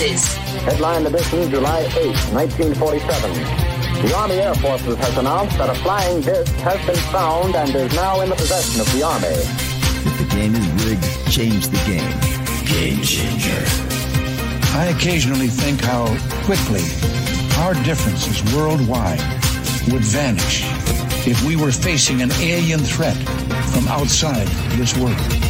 for the masses. Headline edition, July 8, 1947. The Army Air Forces has announced that a flying disc has been found and is now in the possession of the Army. If the game is rigged, change the game. Game changer. I occasionally think how quickly our differences worldwide would vanish if we were facing an alien threat from outside this world.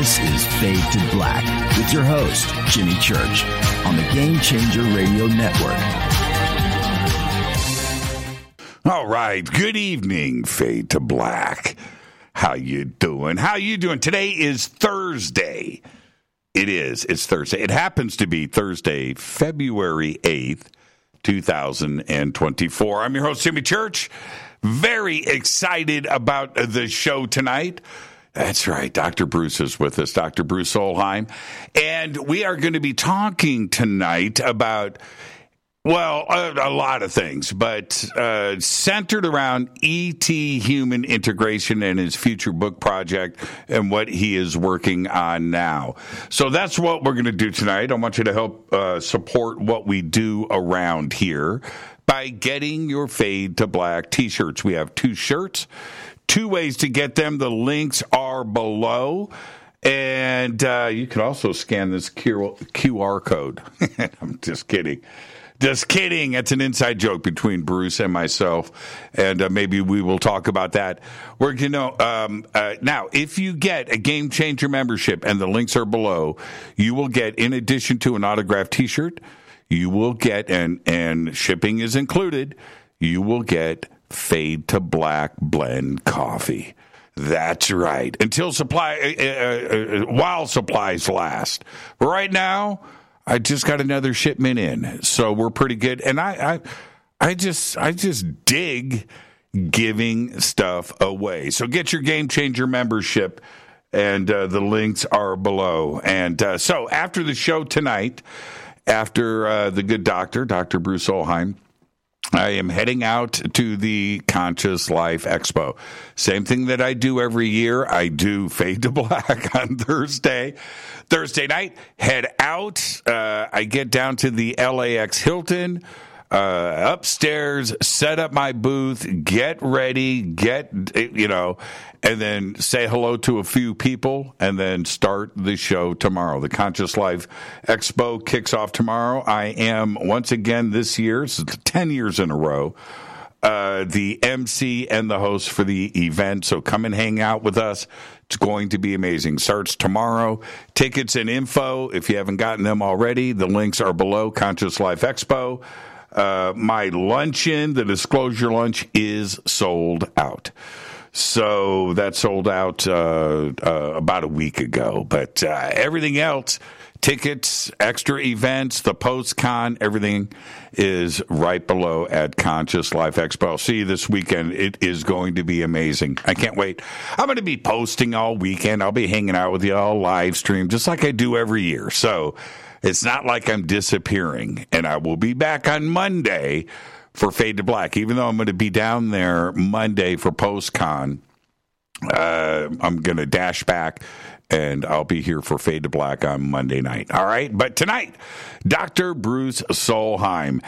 This is Fade to Black with your host, Jimmy Church, on the Game Changer Radio Network. All right. Good evening, Fade to Black. How you doing? How you doing? Today is Thursday. It is. It's Thursday. It happens to be Thursday, February 8th, 2024. I'm your host, Jimmy Church. Very excited about the show tonight. That's right. Dr. Bruce is with us, Dr. Bruce Solheim. And we are going to be talking tonight about, well, a, a lot of things, but uh, centered around E.T. Human Integration and his future book project and what he is working on now. So that's what we're going to do tonight. I want you to help uh, support what we do around here by getting your Fade to Black t shirts. We have two shirts. Two ways to get them. The links are below. And uh, you can also scan this QR code. I'm just kidding. Just kidding. It's an inside joke between Bruce and myself, and uh, maybe we will talk about that. We're you know um, uh, now. If you get a Game Changer membership, and the links are below, you will get in addition to an autographed T-shirt, you will get and and shipping is included. You will get fade to black blend coffee. That's right. Until supply, uh, uh, uh, while supplies last. Right now, I just got another shipment in, so we're pretty good. And I, I, I just, I just dig giving stuff away. So get your Game Changer membership, and uh, the links are below. And uh, so after the show tonight, after uh, the good doctor, Dr. Bruce Solheim, I am heading out to the Conscious Life Expo. Same thing that I do every year. I do Fade to Black on Thursday. Thursday night, head out. Uh, I get down to the LAX Hilton. Uh, upstairs, set up my booth, get ready, get, you know, and then say hello to a few people and then start the show tomorrow. The Conscious Life Expo kicks off tomorrow. I am once again this year, it's 10 years in a row. Uh, the MC and the host for the event. So come and hang out with us. It's going to be amazing. Starts tomorrow. Tickets and info, if you haven't gotten them already, the links are below Conscious Life Expo. Uh, my luncheon, the disclosure lunch, is sold out. So that sold out uh, uh, about a week ago. But uh, everything else, tickets, extra events, the post con, everything is right below at Conscious Life Expo. I'll see you this weekend. It is going to be amazing. I can't wait. I'm going to be posting all weekend. I'll be hanging out with you all live stream, just like I do every year. So it's not like I'm disappearing. And I will be back on Monday for Fade to Black, even though I'm going to be down there Monday for post con. Uh, I'm going to dash back and I'll be here for Fade to Black on Monday night. All right. But tonight, Dr. Bruce Solheim.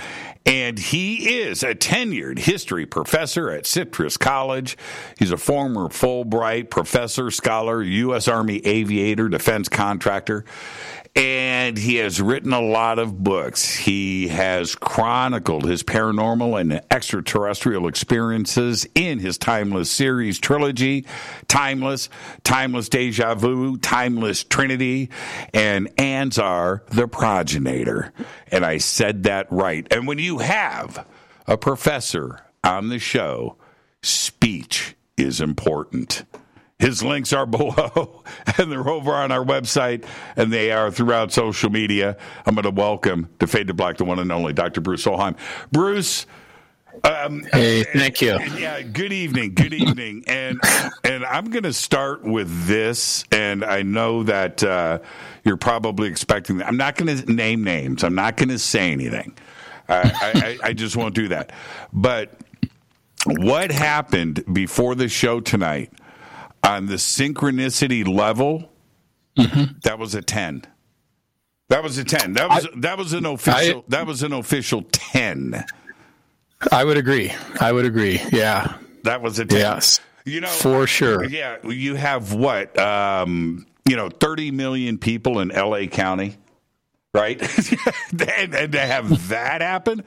And he is a tenured history professor at Citrus College. He's a former Fulbright professor, scholar, U.S. Army aviator, defense contractor and he has written a lot of books. He has chronicled his paranormal and extraterrestrial experiences in his Timeless series trilogy Timeless, Timeless Deja Vu, Timeless Trinity, and Anzar the Progenitor. And I said that right. And when you have a professor on the show, speech is important. His links are below, and they're over on our website, and they are throughout social media. I'm going to welcome to Fade to Black, the one and only Dr. Bruce Solheim. Bruce. Um, hey, thank you. Yeah, good evening. Good evening. and and I'm going to start with this, and I know that uh, you're probably expecting. That. I'm not going to name names. I'm not going to say anything. Uh, I, I, I just won't do that. But what happened before the show tonight? On the synchronicity level, mm-hmm. that was a ten. That was a ten. That was I, that was an official. I, that was an official ten. I would agree. I would agree. Yeah, that was a ten. Yes, you know for sure. Yeah, you have what? Um, you know, thirty million people in L.A. County right? and, and, to have that happen.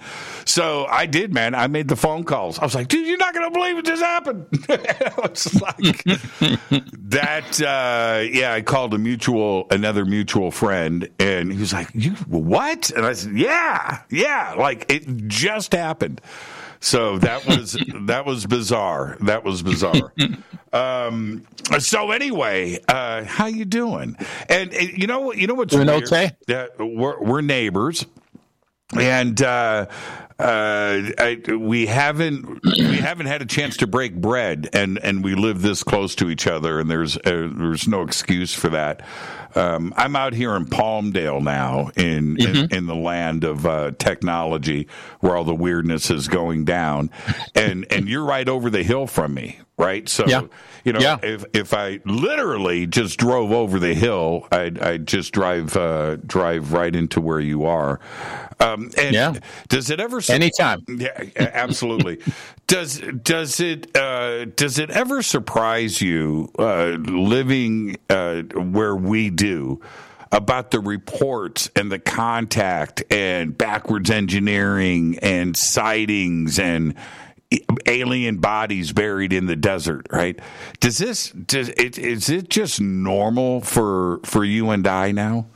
So I did, man. I made the phone calls. I was like, dude, you're not going to believe it just happened. it's like that. Uh, yeah, I called a mutual, another mutual friend, and he was like, you what? And I said, yeah, yeah, like it just happened. So that was that was bizarre. That was bizarre. Um, so anyway, uh, how you doing? And, and you know you know what's doing weird? okay? Yeah, we're we're neighbors, and uh, uh, I, we haven't we haven't had a chance to break bread, and and we live this close to each other, and there's uh, there's no excuse for that. Um, I'm out here in Palmdale now, in mm-hmm. in, in, the land of uh, technology, where all the weirdness is going down, and and you're right over the hill from me, right? So, yeah. You know, yeah. if if I literally just drove over the hill, I'd, I'd just drive uh, drive right into where you are. Um, and yeah. does it ever? Anytime. Yeah, absolutely. does does it uh, does it ever surprise you uh, living uh, where we do? About the reports and the contact and backwards engineering and sightings and alien bodies buried in the desert, right? Does this does it is it just normal for for you and I now?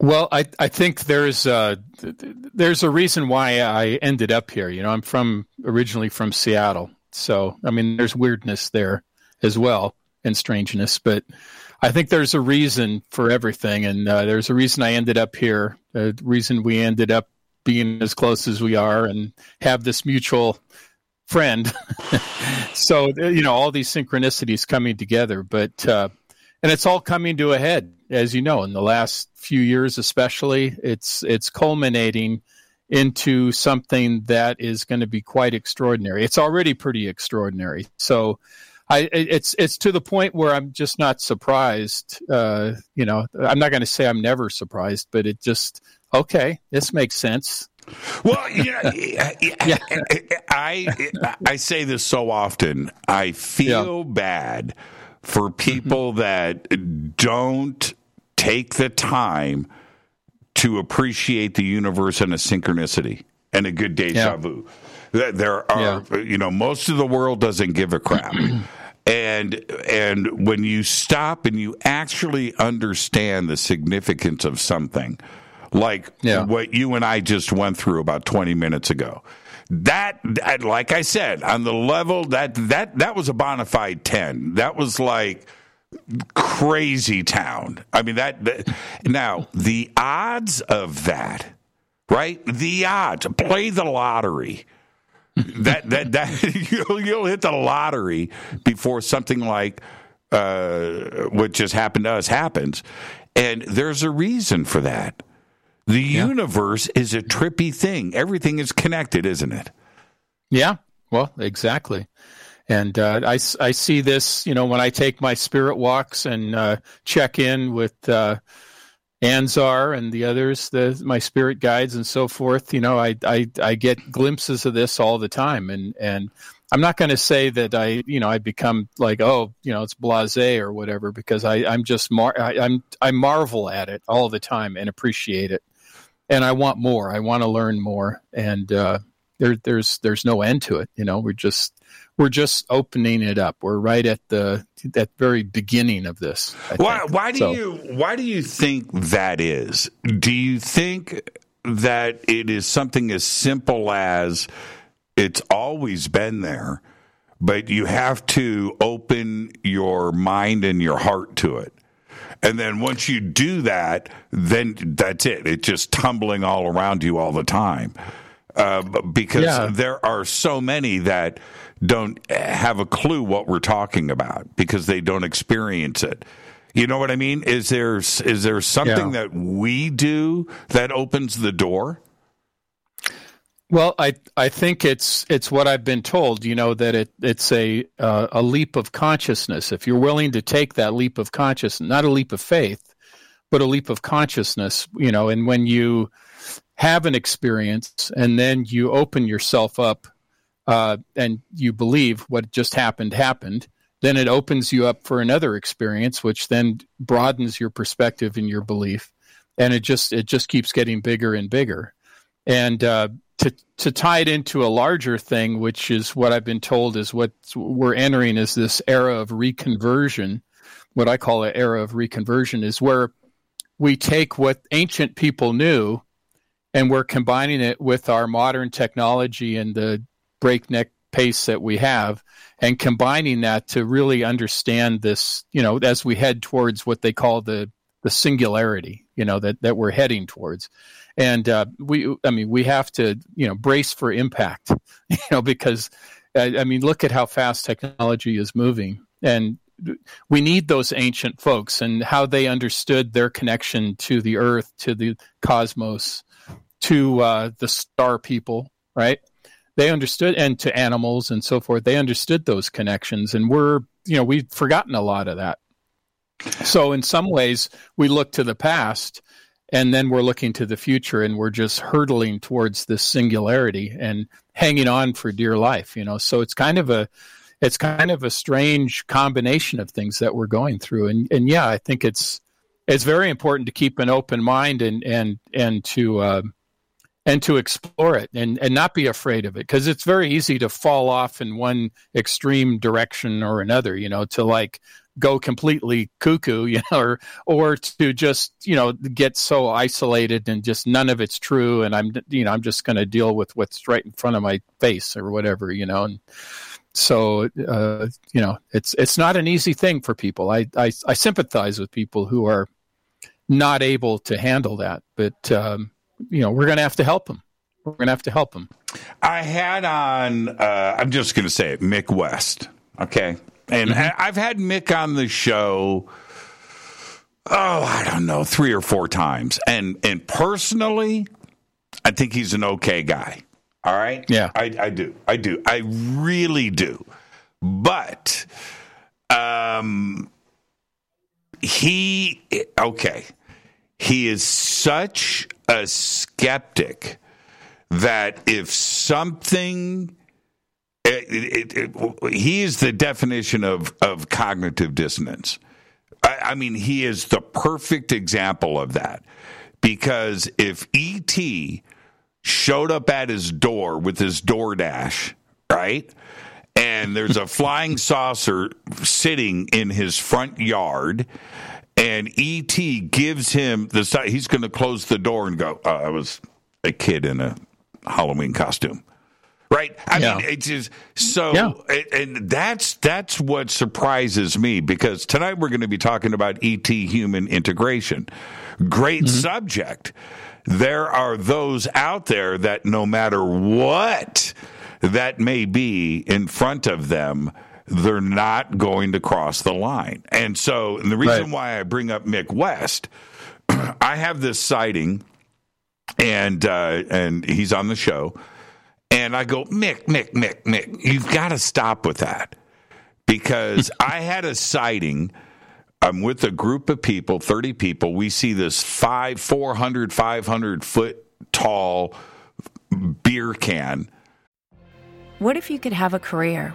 Well, I I think there's a, there's a reason why I ended up here. You know, I'm from originally from Seattle, so I mean, there's weirdness there as well and strangeness, but I think there's a reason for everything, and uh, there's a reason I ended up here. The reason we ended up being as close as we are and have this mutual friend. so you know, all these synchronicities coming together, but uh, and it's all coming to a head as you know, in the last few years, especially, it's it's culminating into something that is going to be quite extraordinary. It's already pretty extraordinary. So, I it's it's to the point where I'm just not surprised. Uh, you know, I'm not going to say I'm never surprised, but it just okay. This makes sense. Well, yeah, yeah. I I say this so often. I feel yeah. bad for people mm-hmm. that don't take the time to appreciate the universe and a synchronicity and a good deja yeah. vu. There are, yeah. you know, most of the world doesn't give a crap. and and when you stop and you actually understand the significance of something like yeah. what you and I just went through about 20 minutes ago that, that like I said on the level that that that was a bona fide 10 that was like crazy town. I mean that, that now the odds of that, right? The odds. Play the lottery. That that that you'll, you'll hit the lottery before something like uh, what just happened to us happens, and there's a reason for that. The yeah. universe is a trippy thing. Everything is connected, isn't it? Yeah. Well, exactly. And uh, I, I see this, you know, when I take my spirit walks and uh, check in with uh, Anzar and the others, the, my spirit guides and so forth. You know, I, I, I get glimpses of this all the time. And, and I'm not going to say that I, you know, I become like, oh, you know, it's blasé or whatever, because I, I'm just, mar- I, I'm, I marvel at it all the time and appreciate it. And I want more. I want to learn more. And uh, there, there's, there's no end to it. You know, we're just, we're just opening it up. We're right at the that very beginning of this. I why think. why do so, you why do you think that is? Do you think that it is something as simple as it's always been there, but you have to open your mind and your heart to it. And then once you do that, then that's it. It's just tumbling all around you all the time. Uh, because yeah. there are so many that don't have a clue what we're talking about because they don't experience it. You know what I mean? Is there is there something yeah. that we do that opens the door? Well, I I think it's it's what I've been told. You know that it it's a uh, a leap of consciousness. If you're willing to take that leap of consciousness, not a leap of faith, but a leap of consciousness. You know, and when you have an experience and then you open yourself up uh, and you believe what just happened happened, then it opens you up for another experience, which then broadens your perspective and your belief, and it just it just keeps getting bigger and bigger. And uh, to to tie it into a larger thing, which is what I've been told is what we're entering is this era of reconversion. What I call an era of reconversion is where we take what ancient people knew and we're combining it with our modern technology and the breakneck pace that we have and combining that to really understand this you know as we head towards what they call the the singularity you know that that we're heading towards and uh, we i mean we have to you know brace for impact you know because uh, i mean look at how fast technology is moving and we need those ancient folks and how they understood their connection to the earth to the cosmos to uh, the star people, right? They understood, and to animals and so forth. They understood those connections, and we're, you know, we've forgotten a lot of that. So, in some ways, we look to the past, and then we're looking to the future, and we're just hurtling towards this singularity and hanging on for dear life. You know, so it's kind of a, it's kind of a strange combination of things that we're going through, and and yeah, I think it's it's very important to keep an open mind and and and to uh, and to explore it and, and not be afraid of it because it's very easy to fall off in one extreme direction or another you know to like go completely cuckoo you know or or to just you know get so isolated and just none of it's true and i'm you know i'm just going to deal with what's right in front of my face or whatever you know and so uh, you know it's it's not an easy thing for people. I, I i sympathize with people who are not able to handle that but um you know, we're going to have to help them. We're going to have to help them. I had on, uh, I'm just going to say it, Mick West. Okay. And mm-hmm. I've had Mick on the show, oh, I don't know, three or four times. And, and personally, I think he's an okay guy. All right. Yeah. I, I do. I do. I really do. But, um, he, okay he is such a skeptic that if something it, it, it, he is the definition of, of cognitive dissonance. I, I, mean, he is the perfect example of that. Because if E.T. showed up at his door with his DoorDash, right? And there's a flying saucer sitting in his front yard, and ET gives him the he's going to close the door and go. Uh, I was a kid in a Halloween costume, right? I Yeah. mean, it's just so, Yeah. and- and that's that's what surprises me because tonight we're going to be talking about ET human integration. Great Mm-hmm. subject. There are those out there that no matter what that may be in front of them, they're not going to cross the line. And so, and the reason Right. why I bring up Mick West, I have this sighting, and uh, and he's on the show, and I go, Mick, Mick, Mick, Mick, you've got to stop with that because I had a sighting. I'm with a group of people, 30 people. We see this five, 400, 500 foot tall beer can. What if you could have a career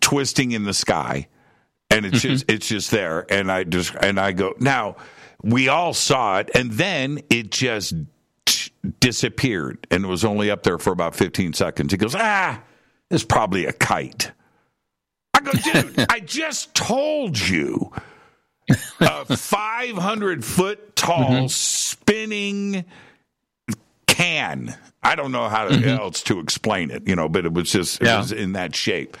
twisting in the sky and it's mm-hmm. just it's just there and i just and i go now we all saw it and then it just disappeared and it was only up there for about 15 seconds. He goes ah it's probably a kite. I go dude i just told you. A 500 foot tall mm-hmm. spinning can. I don't know how to, mm-hmm. else to explain it you know but it was just it Yeah. was in that shape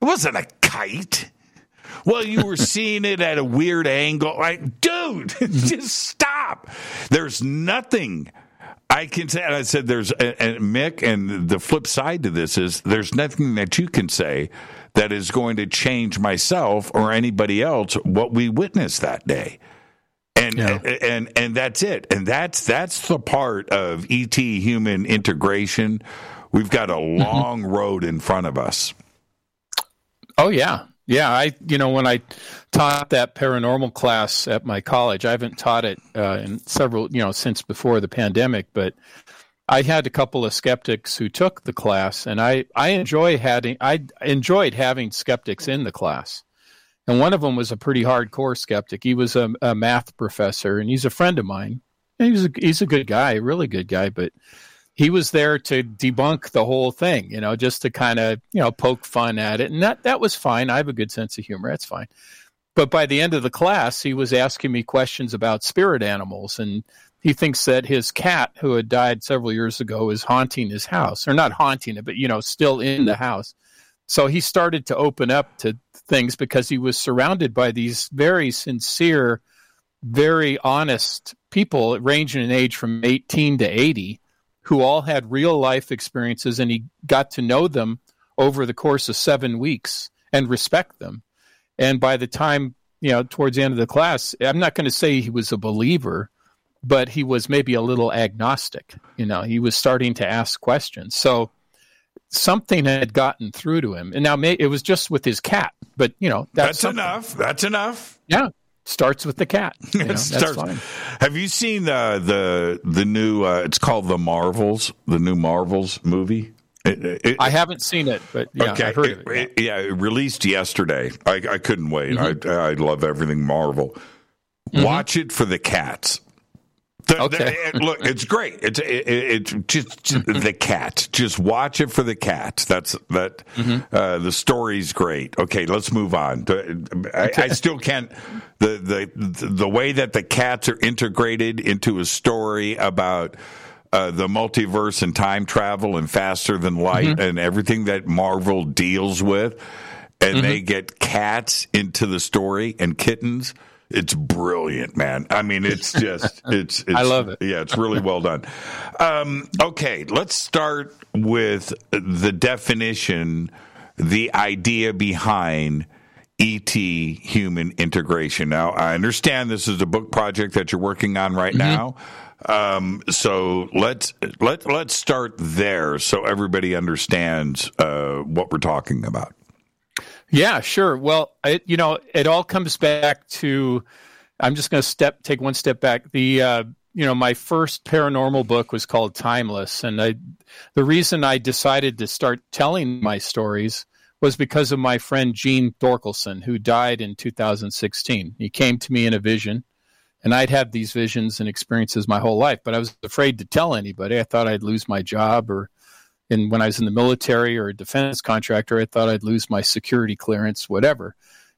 it wasn't a kite. Well, you were seeing it at a weird angle. Like, dude, just stop. There's nothing I can say. And I said, there's, and and Mick, and the flip side to this is there's nothing that you can say that is going to change myself or anybody else what we witnessed that day. And, Yeah. and and that's it. And that's that's the part of ET human integration. We've got a mm-hmm. long road in front of us. Oh yeah, yeah. I you know when I taught that paranormal class at my college, I haven't taught it uh, in several you know since before the pandemic, but I had a couple of skeptics who took the class, and I I enjoy having I enjoyed having skeptics in the class. And one of them was a pretty hardcore skeptic. He was a, a math professor, and he's a friend of mine. And he's a, he's a good guy, really good guy, but he was there to debunk the whole thing, you know, just to kind of, you know, poke fun at it. And that, that was fine. I have a good sense of humor. That's fine. But by the end of the class, he was asking me questions about spirit animals. And he thinks that his cat, who had died several years ago, is haunting his house, or not haunting it, but, you know, still in the house. So he started to open up to things because he was surrounded by these very sincere, very honest people ranging in age from 18 to 80 who all had real life experiences and he got to know them over the course of seven weeks and respect them. And by the time, you know, towards the end of the class, I'm not going to say he was a believer, but he was maybe a little agnostic. You know, he was starting to ask questions. So something had gotten through to him. And now may, it was just with his cat, but, you know, that's, That's enough. That's enough. Yeah. Starts with the cat. You know, starts- fine. Have you seen uh, the the new? Uh, it's called the Marvels, the new Marvels movie. It- it- I haven't seen it, but yeah, okay, I heard it- it. it- yeah, it released yesterday. I, I couldn't wait. Mm-hmm. I, I love everything Marvel. Watch it for the cats. The- Okay. the- it- look, it's great. It's it, it's just, just the cat. Just watch it for the cats. That's that. Mm-hmm. Uh, the story's great. Okay, let's move on. I, I still can't. The, the the way that the cats are integrated into a story about. Uh, the multiverse and time travel and faster than light Mm-hmm. and everything that Marvel deals with, and they get cats into the story and kittens. It's brilliant, man. I mean, it's just it's. it's I love it. Yeah, it's really well done. Um, okay, let's start with the definition the idea behind ET human integration. Now, I understand this is a book project that you're working on right mm-hmm. now. Um, so let's let let's start there so everybody understands uh, what we're talking about. Yeah, sure. Well, it, you know, it all comes back to. I'm just going to step take one step back. The uh, you know my first paranormal book was called Timeless, and I the reason I decided to start telling my stories was because of my friend Gene Thorkelson, who died in 2016. He came to me in a vision, and I'd had these visions and experiences my whole life, but I was afraid to tell anybody. I thought I'd lose my job, or and when I was in the military or a defense contractor, I thought I'd lose my security clearance, whatever.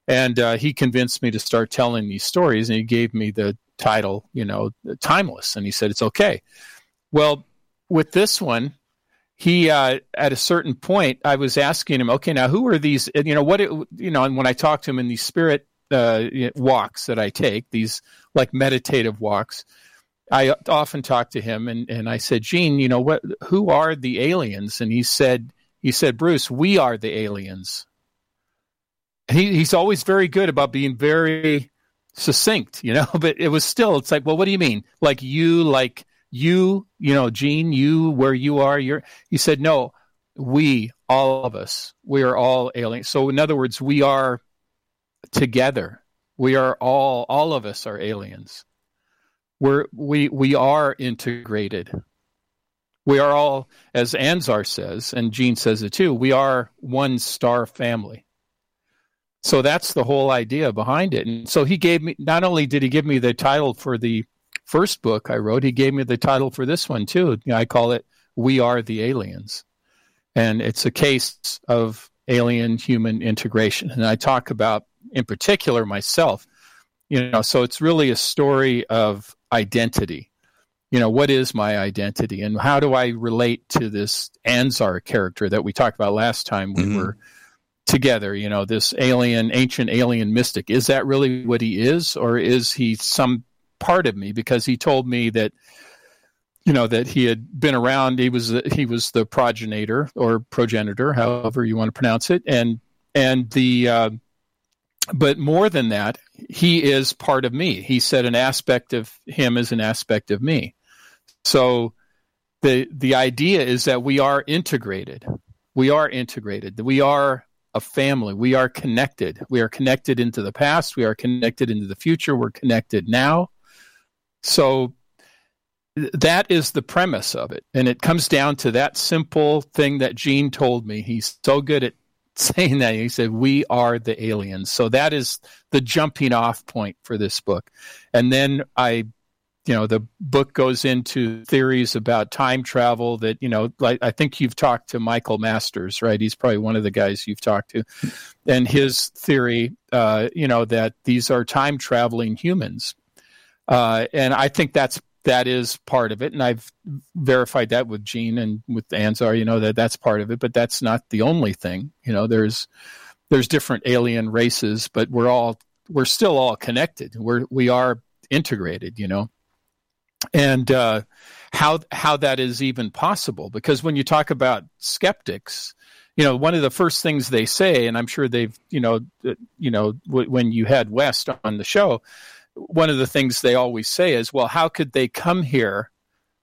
And uh, he convinced me to start telling these stories, and he gave me the title, you know, Timeless, and he said it's okay. Well, with this one, he uh, at a certain point i was asking him okay now who are these you know what it, you know and when i talk to him in these spirit uh, walks that i take these like meditative walks i often talk to him and, and i said gene you know what who are the aliens and he said he said bruce we are the aliens he, he's always very good about being very succinct you know but it was still it's like well what do you mean like you like you, you know, Gene, you where you are, you're he said, No, we, all of us, we are all aliens. So in other words, we are together. We are all all of us are aliens. We're we we are integrated. We are all, as Anzar says, and Gene says it too, we are one star family. So that's the whole idea behind it. And so he gave me not only did he give me the title for the first book I wrote, he gave me the title for this one too. I call it "We Are the Aliens," and it's a case of alien human integration. And I talk about, in particular, myself. You know, so it's really a story of identity. You know, what is my identity, and how do I relate to this Anzar character that we talked about last time we mm-hmm. were together you know this alien ancient alien mystic is that really what he is or is he some part of me because he told me that you know that he had been around he was he was the progenitor or progenitor however you want to pronounce it and and the uh, but more than that he is part of me. He said an aspect of him is an aspect of me. So the the idea is that we are integrated. We are integrated. We are a family. We are connected. We are connected into the past. We are connected into the future. We're connected now. So that is the premise of it. And it comes down to that simple thing that Gene told me. He's so good at saying that. He said, We are the aliens. So that is the jumping off point for this book. And then I, you know, the book goes into theories about time travel that, you know, like I think you've talked to Michael Masters, right? He's probably one of the guys you've talked to. And his theory, uh, you know, that these are time traveling humans uh, and I think that's that is part of it, and I've verified that with Gene and with Anzar. You know that that's part of it, but that's not the only thing. You know, there's there's different alien races, but we're all we're still all connected. We're we are integrated. You know, and uh, how how that is even possible? Because when you talk about skeptics, you know, one of the first things they say, and I'm sure they've, you know, uh, you know, w- when you had West on the show, one of the things they always say is, well, how could they come here?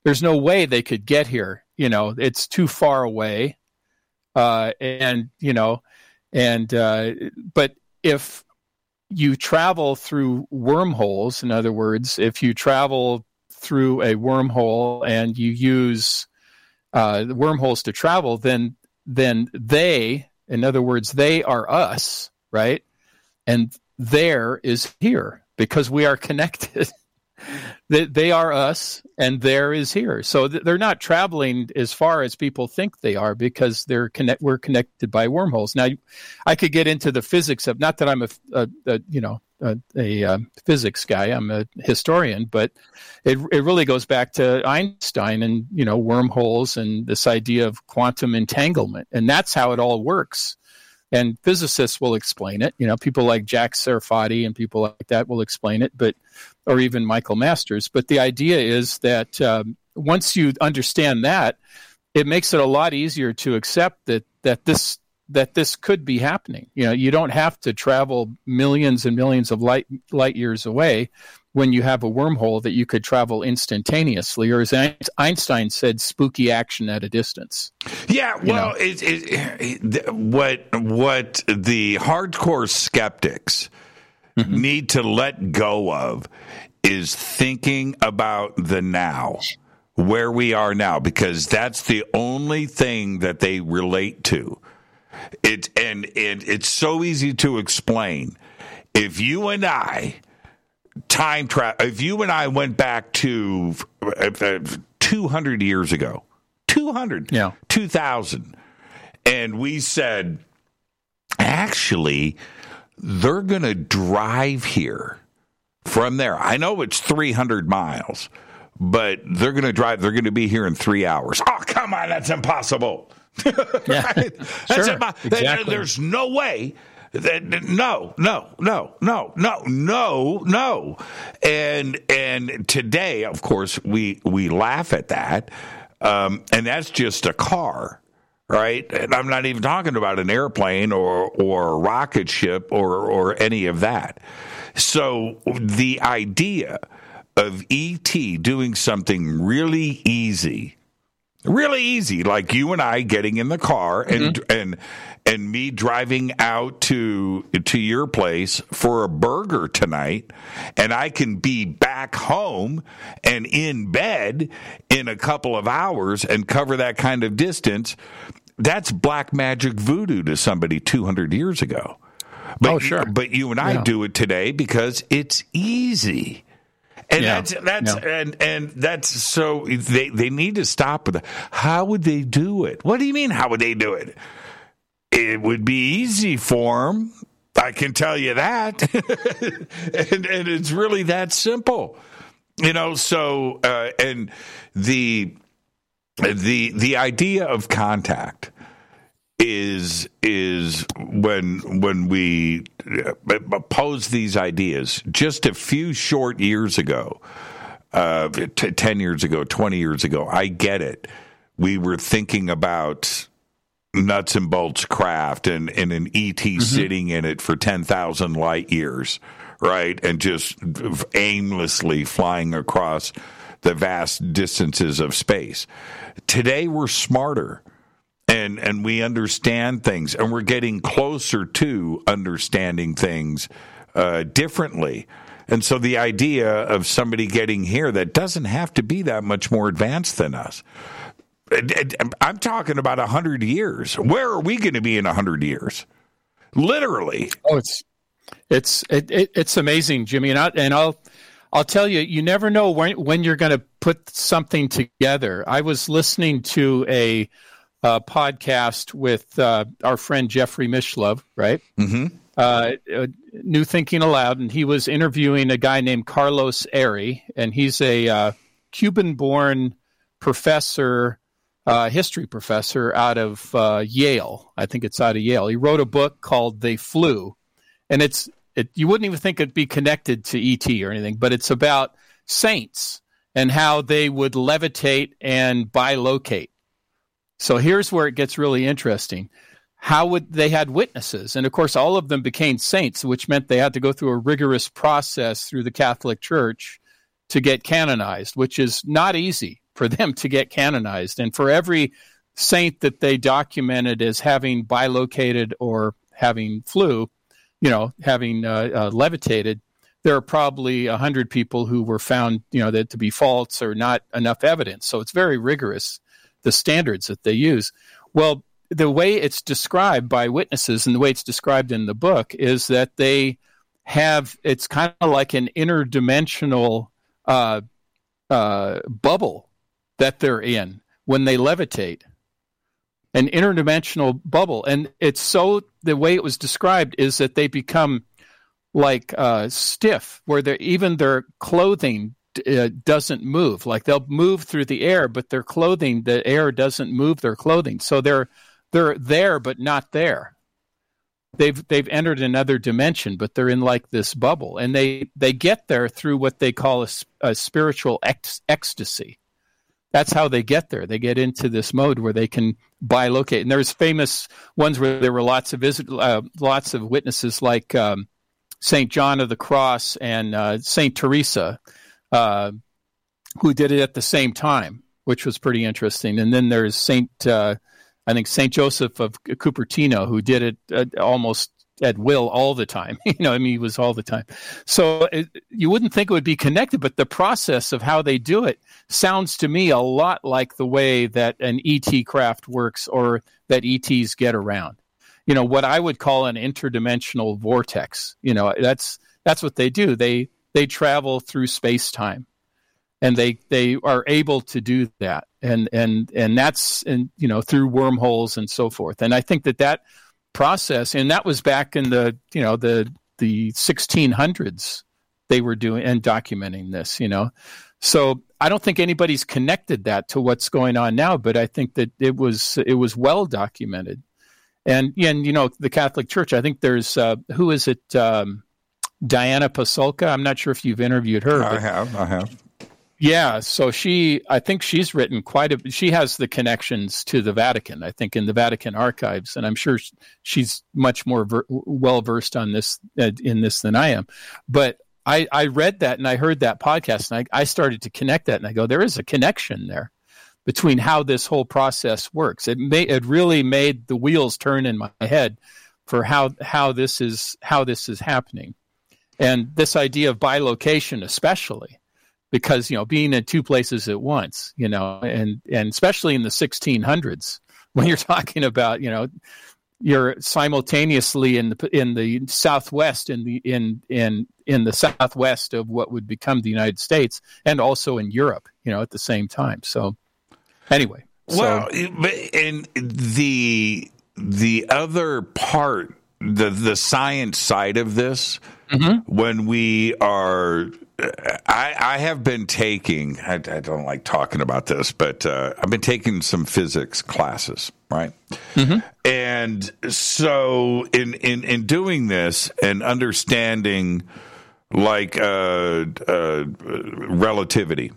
There's no way they could get here. You know, it's too far away. Uh, and, you know, and, uh, but if you travel through wormholes, in other words, if you travel through a wormhole and you use uh, wormholes to travel, then, then they, in other words, they are us, right? And there is here because we are connected. they, they are us and there is here. So th- they're not traveling as far as people think they are because they're connect, we're connected by wormholes. Now, I could get into the physics of, not that I'm a, a, a you know, a, a um, physics guy. I'm a historian, but it it really goes back to Einstein and you know wormholes and this idea of quantum entanglement, and that's how it all works and physicists will explain it. You know, people like Jack Sarfatti and people like that will explain it, but or even Michael Masters. But the idea is that um, once you understand that, it makes it a lot easier to accept that that this that this could be happening. You know, you don't have to travel millions and millions of light light years away when you have a wormhole that you could travel instantaneously, or as Einstein said, spooky action at a distance. Yeah, well, it, it, it, what what the hardcore skeptics mm-hmm. need to let go of is thinking about the now, where we are now, because that's the only thing that they relate to. It and, and it's so easy to explain. If you and I time travel. If you and I went back to uh, 200 years ago, 200, yeah. 2000, and we said, actually, they're going to drive here from there. I know it's 300 miles, but they're going to drive, they're going to be here in three hours. Oh, come on, that's impossible. yeah. right? That's sure. Exactly. There's no way no, no, no, no, no, no, no. And and today, of course, we we laugh at that, um, and that's just a car, right? And I'm not even talking about an airplane or or a rocket ship or or any of that. So the idea of ET doing something really easy really easy like you and I getting in the car and mm-hmm. and and me driving out to to your place for a burger tonight and I can be back home and in bed in a couple of hours and cover that kind of distance that's black magic voodoo to somebody 200 years ago but oh, sure. but you and I yeah. do it today because it's easy and yeah. that's that's yeah. and and that's so they they need to stop with that. How would they do it? What do you mean? How would they do it? It would be easy for them. I can tell you that, and and it's really that simple, you know. So uh, and the the the idea of contact is is when when we uh, pose these ideas. Just a few short years ago uh, t- 10 years ago 20 years ago i get it. We were thinking about nuts and bolts craft and, and an et mm-hmm. sitting in it for 10,000 light years right? And just aimlessly flying across the vast distances of space. Today we're smarter and and we understand things and we're getting closer to understanding things uh, differently. And so the idea of somebody getting here that doesn't have to be that much more advanced than us. I'm talking about 100 years. Where are we going to be in 100 years? Literally. Oh it's it's it, it, it's amazing jimmy. And, I, and i'll I'll tell you, you never know when when you're going to put something together. I was listening to a uh, podcast with uh, our friend Jeffrey Mishlove, right? Mm-hmm. Uh, uh, New Thinking Allowed, and he was interviewing a guy named Carlos Eire, and he's a uh, Cuban-born professor, uh, history professor out of Yale. I think it's out of Yale. He wrote a book called "They Flew," and it's it, you wouldn't even think it'd be connected to ET or anything, but it's about saints and how they would levitate and bilocate so here's where it gets really interesting. How would they had witnesses? And of course, all of them became saints, which meant they had to go through a rigorous process through the Catholic Church to get canonized, which is not easy for them to get canonized. And for every saint that they documented as having bilocated or having flew, you know, having uh, uh, levitated, there are probably a hundred people who were found, you know, that to be false or not enough evidence. So it's very rigorous the standards that they use. Well, the way it's described by witnesses and the way it's described in the book is that they have it's kind of like an interdimensional uh, uh, bubble that they're in when they levitate an interdimensional bubble and it's so the way it was described is that they become like uh, stiff where they even their clothing uh, doesn't move. Like they'll move through the air, but their clothing, the air doesn't move their clothing. So they're they're there but not there. They've they've entered another dimension, but they're in like this bubble, and they they get there through what they call a, a spiritual ex- ecstasy. that's how they get there. They get into this mode where they can bilocate. And there's famous ones where there were lots of visit, uh, lots of witnesses like um, Saint John of the Cross and uh, Saint Teresa, uh, who did it at the same time, which was pretty interesting. And then there's Saint, uh, I think Saint Joseph of Cupertino, who did it uh, almost at will all the time. you know, I mean, he was all the time. So it, you wouldn't think it would be connected, but the process of how they do it sounds to me a lot like the way that an ET craft works or that ETs get around. You know, what I would call an interdimensional vortex. You know, that's that's what they do. They they travel through space time, and they they are able to do that, and and and that's and you know through wormholes and so forth. And I think that that process, and that was back in the you know the the 1600s. They were doing and documenting this, you know. So I don't think anybody's connected that to what's going on now, but I think that it was it was well documented. And and you know the Catholic Church. I think there's uh, who is it? Um, Diana Pasulka. I'm not sure if you've interviewed her. I have. I have. Yeah, so she, I think she's written quite a. She has the connections to the Vatican. I think in the Vatican archives, and I'm sure she's much more ver- well versed on this uh, in this than I am. But I, I read that and I heard that podcast, and I, I started to connect that, and I go, there is a connection there between how this whole process works. It may, it really made the wheels turn in my head for how how this is how this is happening, and this idea of bilocation, especially because you know being in two places at once you know and and especially in the 1600s when you're talking about you know you're simultaneously in the in the southwest in the in in in the southwest of what would become the United States and also in Europe you know at the same time. So anyway well and the the other part the the science side of this mm-hmm. when we are I, I have been taking, I, I, don't like talking about this, but uh, I've been taking some physics classes, right? Mm-hmm. And so in, in, in doing this and understanding like uh, uh, relativity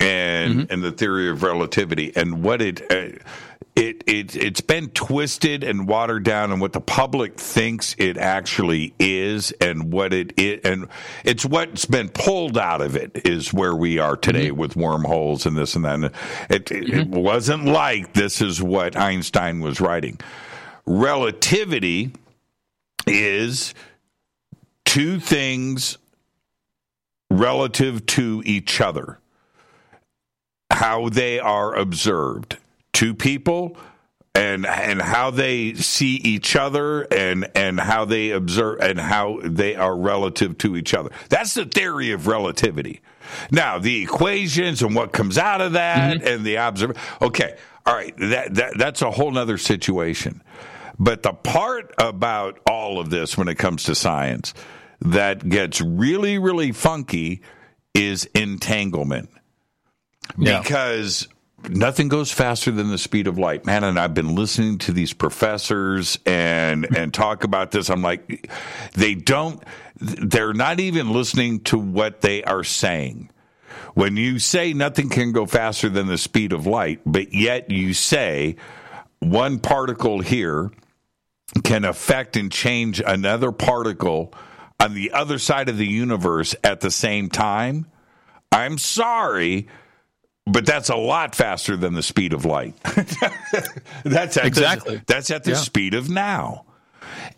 and, mm-hmm. and the theory of relativity and what it uh, it, it it's been twisted and watered down and what the public thinks it actually is and what it is and it's what's been pulled out of it is where we are today mm-hmm. with wormholes and this and that. It, mm-hmm. it wasn't like this is what Einstein was writing. Relativity is two things relative to each other, how they are observed two people and and how they see each other and and how they observe and how they are relative to each other. That's the theory of relativity. Now, the equations and what comes out of that mm-hmm. and the observe okay, all right, that, that that's a whole nother situation. But the part about all of this when it comes to science that gets really, really funky is entanglement. Because nothing goes faster than the speed of light. Man and i've been listening to these professors and and talk about this. I'm like they don't they're not even listening to what they are saying. When you say nothing can go faster than the speed of light but yet you say one particle here can affect and change another particle on the other side of the universe at the same time i'm sorry but that's a lot faster than the speed of light. that's at exactly the, that's at the yeah. speed of now,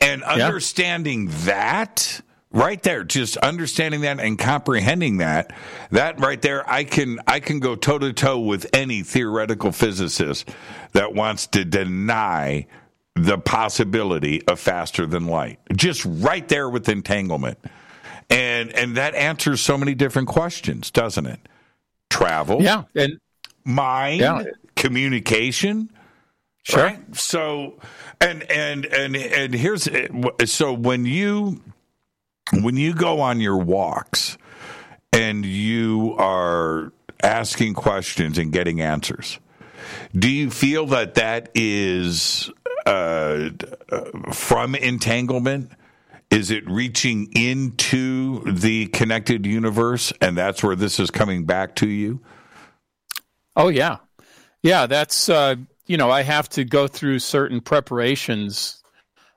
and understanding yeah. that right there just understanding that and comprehending that that right there i can i can go toe to toe with any theoretical physicist that wants to deny the possibility of faster than light just right there with entanglement and and that answers so many different questions doesn't it travel. Yeah, and mind, yeah. communication. Sure. Right? So, and and and and here's so when you when you go on your walks and you are asking questions and getting answers, do you feel that that is uh, from entanglement? Is it reaching into the connected universe, and that's where this is coming back to you? Oh yeah, yeah. That's uh, you know I have to go through certain preparations.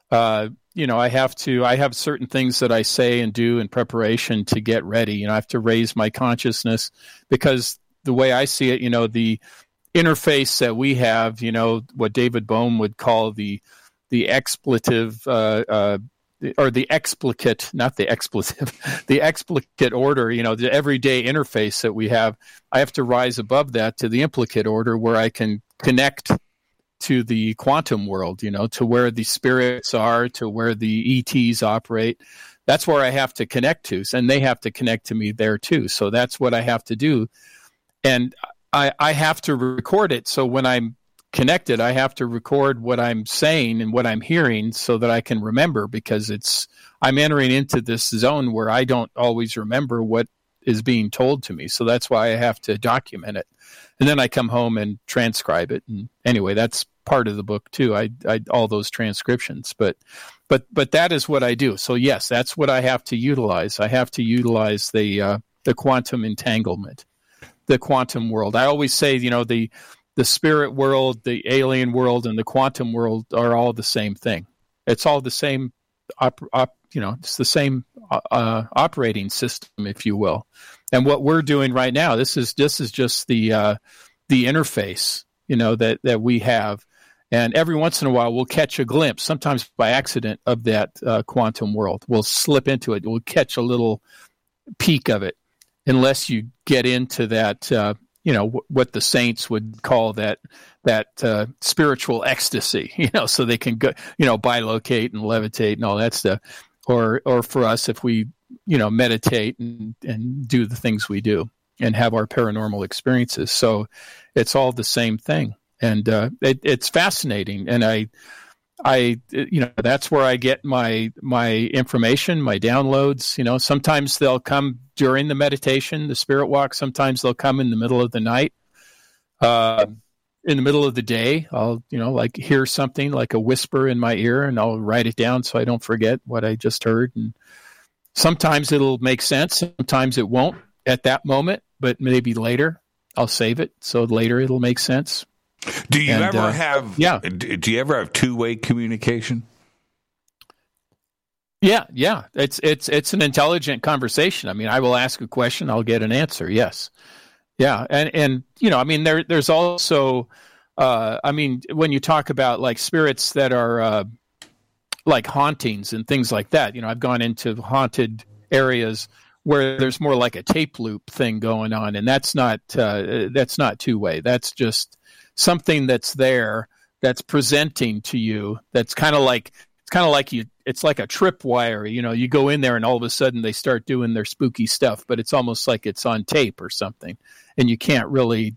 Uh, you know I have to I have certain things that I say and do in preparation to get ready. You know I have to raise my consciousness because the way I see it, you know the interface that we have, you know what David Bohm would call the the expletive uh, uh, or the explicate, not the expletive, the explicate order, you know, the everyday interface that we have, I have to rise above that to the implicate order where I can connect to the quantum world, you know, to where the spirits are, to where the ETs operate. That's where I have to connect to, and they have to connect to me there too. So that's what I have to do. And I, I have to record it. So when I'm connected, I have to record what I'm saying and what I'm hearing so that I can remember because it's I'm entering into this zone where I don't always remember what is being told to me. So that's why I have to document it. And then I come home and transcribe it. And anyway, that's part of the book too. I, I all those transcriptions, but but but that is what I do. So yes, that's what I have to utilize. I have to utilize the uh, the quantum entanglement, the quantum world. I always say, you know, the the spirit world, the alien world, and the quantum world are all the same thing. It's all the same, op, op, you know, it's the same uh, uh, operating system, if you will. And what we're doing right now, this is this is just the uh, the interface, you know, that that we have. And every once in a while, we'll catch a glimpse, sometimes by accident, of that uh, quantum world. We'll slip into it. We'll catch a little peek of it, unless you get into that uh, you know w- what the saints would call that that uh, spiritual ecstasy you know so they can go you know bilocate and levitate and all that stuff. Or or for us if we you know meditate and and do the things we do and have our paranormal experiences. So it's all the same thing. And uh, it, it's fascinating. And i I you know that's where I get my my information, my downloads. You know, sometimes they'll come during the meditation, the spirit walk. Sometimes they'll come in the middle of the night, uh, in the middle of the day. I'll you know like hear something like a whisper in my ear, and I'll write it down so I don't forget what I just heard. And sometimes it'll make sense, sometimes it won't at that moment, but maybe later I'll save it so later it'll make sense. Do you And, ever uh, have? yeah. Do you ever have two way communication? Yeah, yeah. It's it's it's an intelligent conversation. I mean, I will ask a question, I'll get an answer. Yes. Yeah, and and you know, I mean there there's also uh I mean when you talk about like spirits that are uh like hauntings and things like that, you know, I've gone into haunted areas where there's more like a tape loop thing going on and that's not uh that's not two way. That's just something that's there that's presenting to you that's kind of like it's kind of like you it's like a tripwire you know you go in there and all of a sudden they start doing their spooky stuff but it's almost like it's on tape or something and you can't really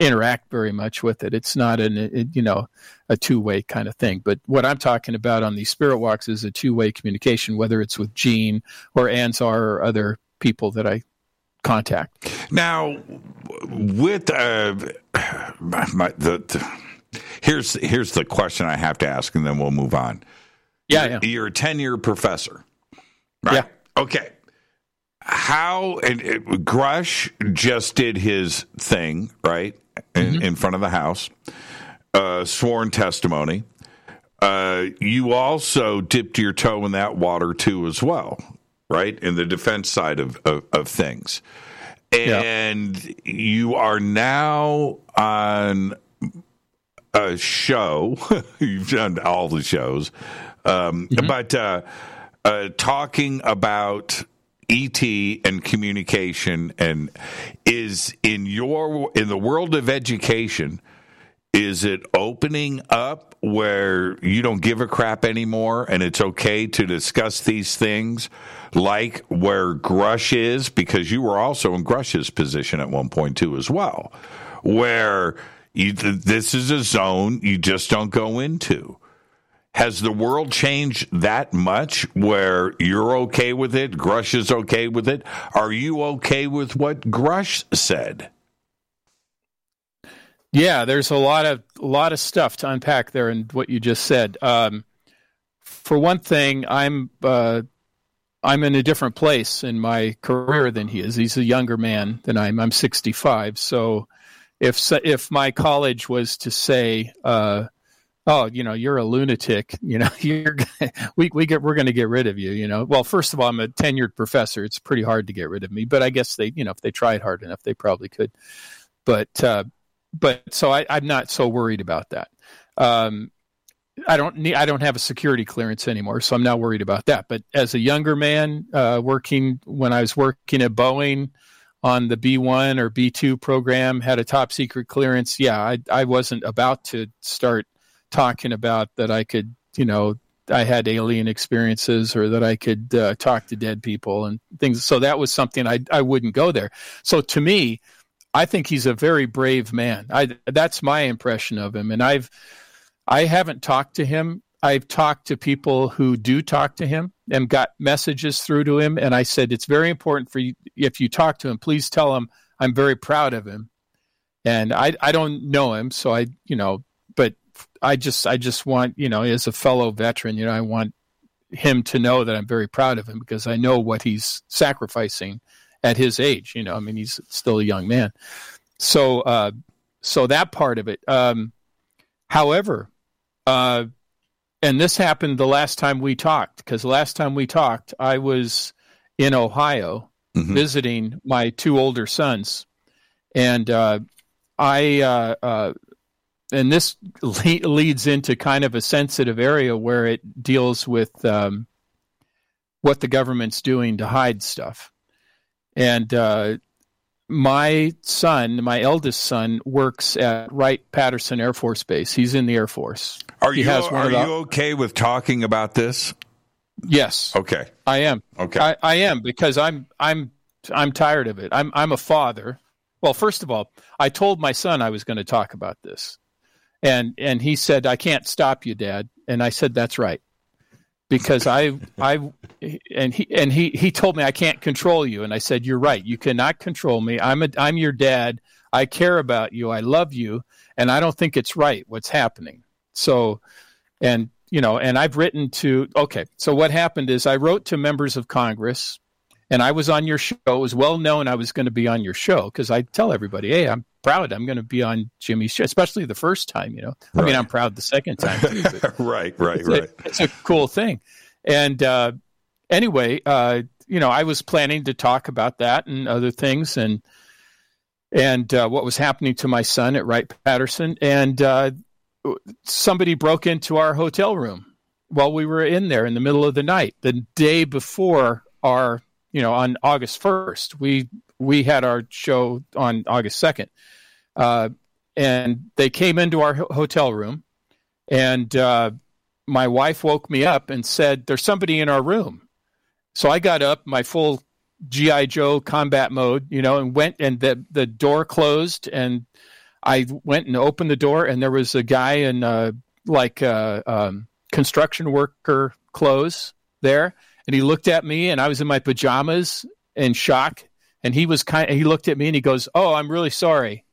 interact very much with it. It's not an it, you know a two-way kind of thing but what i'm talking about on these spirit walks is a two-way communication whether it's with gene or Anzar or other people that i contact Now, with uh, my, my, the, the here's here's the question I have to ask, and then we'll move on. yeah yeah You're a ten year professor, right? Yeah. Okay. How and it, Grusch just did his thing, right, in, in front of the house, uh, sworn testimony. Uh, you also dipped your toe in that water too, as well, right, in the defense side of of, of things, and you are now on a show. You've done all the shows, um, but uh, uh, talking about ET and communication, and is in your in the world of education. Is it opening up where you don't give a crap anymore and it's okay to discuss these things like where Grusch is? Because you were also in Grusch's position at one point, too, as well, where you, this is a zone you just don't go into. Has the world changed that much where you're okay with it? Grusch is okay with it? Are you okay with what Grusch said? Yeah, there's a lot of a lot of stuff to unpack there in what you just said. Um, for one thing, I'm uh, I'm in a different place in my career than he is. He's a younger man than I'm. I'm 65, so if if my college was to say, uh, "Oh, you know, you're a lunatic," you know, you're we we get we're going to get rid of you. You know, well, first of all, I'm a tenured professor. It's pretty hard to get rid of me, but I guess they, you know, if they tried hard enough, they probably could. But uh, but so I, I'm not so worried about that. Um, I don't need I don't have a security clearance anymore, so I'm not worried about that. But as a younger man, uh, working when I was working at Boeing on the B1 or B2 program, had a top secret clearance. Yeah, I I wasn't about to start talking about that I could, you know, I had alien experiences or that I could uh, talk to dead people and things. So that was something I I wouldn't go there. So to me, I think he's a very brave man. I that's my impression of him, and I've I haven't talked to him. I've talked to people who do talk to him and got messages through to him. And I said, it's very important for you, if you talk to him, please tell him I'm very proud of him. And I, I don't know him. So I, you know, but I just, I just want, you know, as a fellow veteran, you know, I want him to know that I'm very proud of him because I know what he's sacrificing at his age. You know, I mean, he's still a young man. So, uh, so that part of it. Um, however, uh, and this happened the last time we talked because last time we talked, I was in Ohio mm-hmm. visiting my two older sons, and uh, I uh, uh, and this le- leads into kind of a sensitive area where it deals with um, what the government's doing to hide stuff, and uh, my son, my eldest son, works at Wright Patterson Air Force Base. He's in the Air Force. Are he you are you okay with talking about this? Yes. Okay. I am. Okay. I, I am because I'm I'm I'm tired of it. I'm I'm a father. Well, first of all, I told my son I was going to talk about this, and and he said I can't stop you, Dad. And I said that's right because I I and he and he he told me I can't control you. And I said you're right. You cannot control me. I'm a I'm your dad. I care about you. I love you. And I don't think it's right what's happening. So and you know and I've written to okay. So what happened is I wrote to members of Congress and I was on your show. It was well known I was going to be on your show because I tell everybody, "Hey, I'm proud. I'm going to be on Jimmy's show," especially the first time. You know, I mean, I'm proud the second time. Too, right, right, it's right. A, it's a cool thing. And uh, anyway, uh, you know, I was planning to talk about that and other things, and and uh, what was happening to my son at Wright Patterson, and uh, somebody broke into our hotel room while we were in there in the middle of the night, the day before our you know, on August 1st. We we had our show on August 2nd. Uh, and they came into our ho- hotel room and uh, my wife woke me up and said, There's somebody in our room. So I got up, my full GI Joe combat mode, you know, and went and the the door closed and I went and opened the door and there was a guy in uh, like uh, um, construction worker clothes there and he looked at me and I was in my pajamas in shock and he was kind he looked at me and he goes, "Oh, I'm really sorry."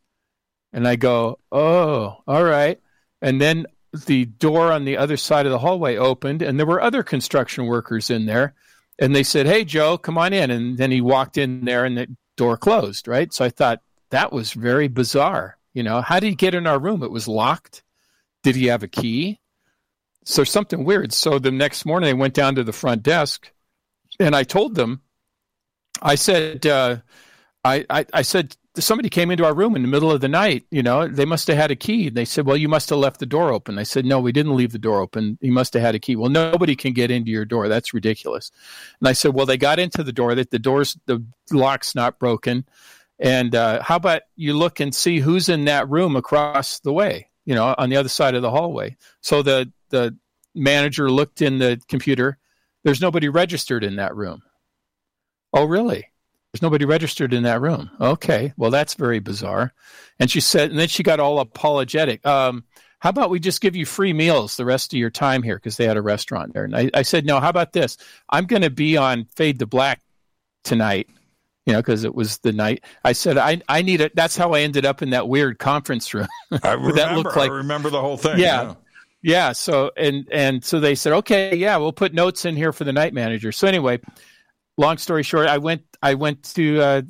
And I go, "Oh, all right." And then the door on the other side of the hallway opened and there were other construction workers in there and they said, "Hey, Joe, come on in." And then he walked in there and the door closed, right? So I thought that was very bizarre. You know, how did he get in our room? It was locked. Did he have a key? So something weird. So the next morning, I went down to the front desk, and I told them, I said, uh, I, I, I said somebody came into our room in the middle of the night. You know, they must have had a key. They said, well, you must have left the door open. I said, no, we didn't leave the door open. You must have had a key. Well, nobody can get into your door. That's ridiculous. And I said, well, they got into the door. That the door's the lock's not broken. And uh, how about you look and see who's in that room across the way? You know, on the other side of the hallway. So the the manager looked in the computer. There's nobody registered in that room. Oh, really? There's nobody registered in that room. Okay, well that's very bizarre. And she said, and then she got all apologetic. Um, how about we just give you free meals the rest of your time here because they had a restaurant there. And I, I said, no. How about this? I'm going to be on Fade to Black tonight. You know, because it was the night. I said, I I need it. That's how I ended up in that weird conference room. I remember. that looked like, I remember the whole thing. yeah. yeah yeah so and and so they said okay yeah we'll put notes in here for the night manager so anyway long story short i went i went to uh,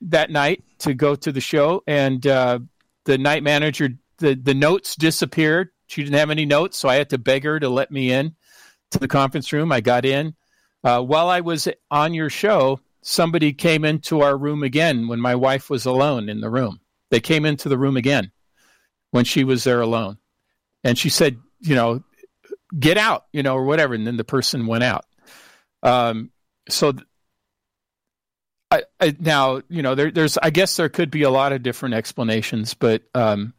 that night to go to the show and uh, the night manager the the notes disappeared. She didn't have any notes, so I had to beg her to let me in to the conference room. I got in. Uh, while I was on your show, somebody came into our room again when my wife was alone in the room. They came into the room again when she was there alone. And she said, you know, get out, you know, or whatever. And then the person went out. Um, so th- I, I, now, you know, there, there's, I guess there could be a lot of different explanations, but um,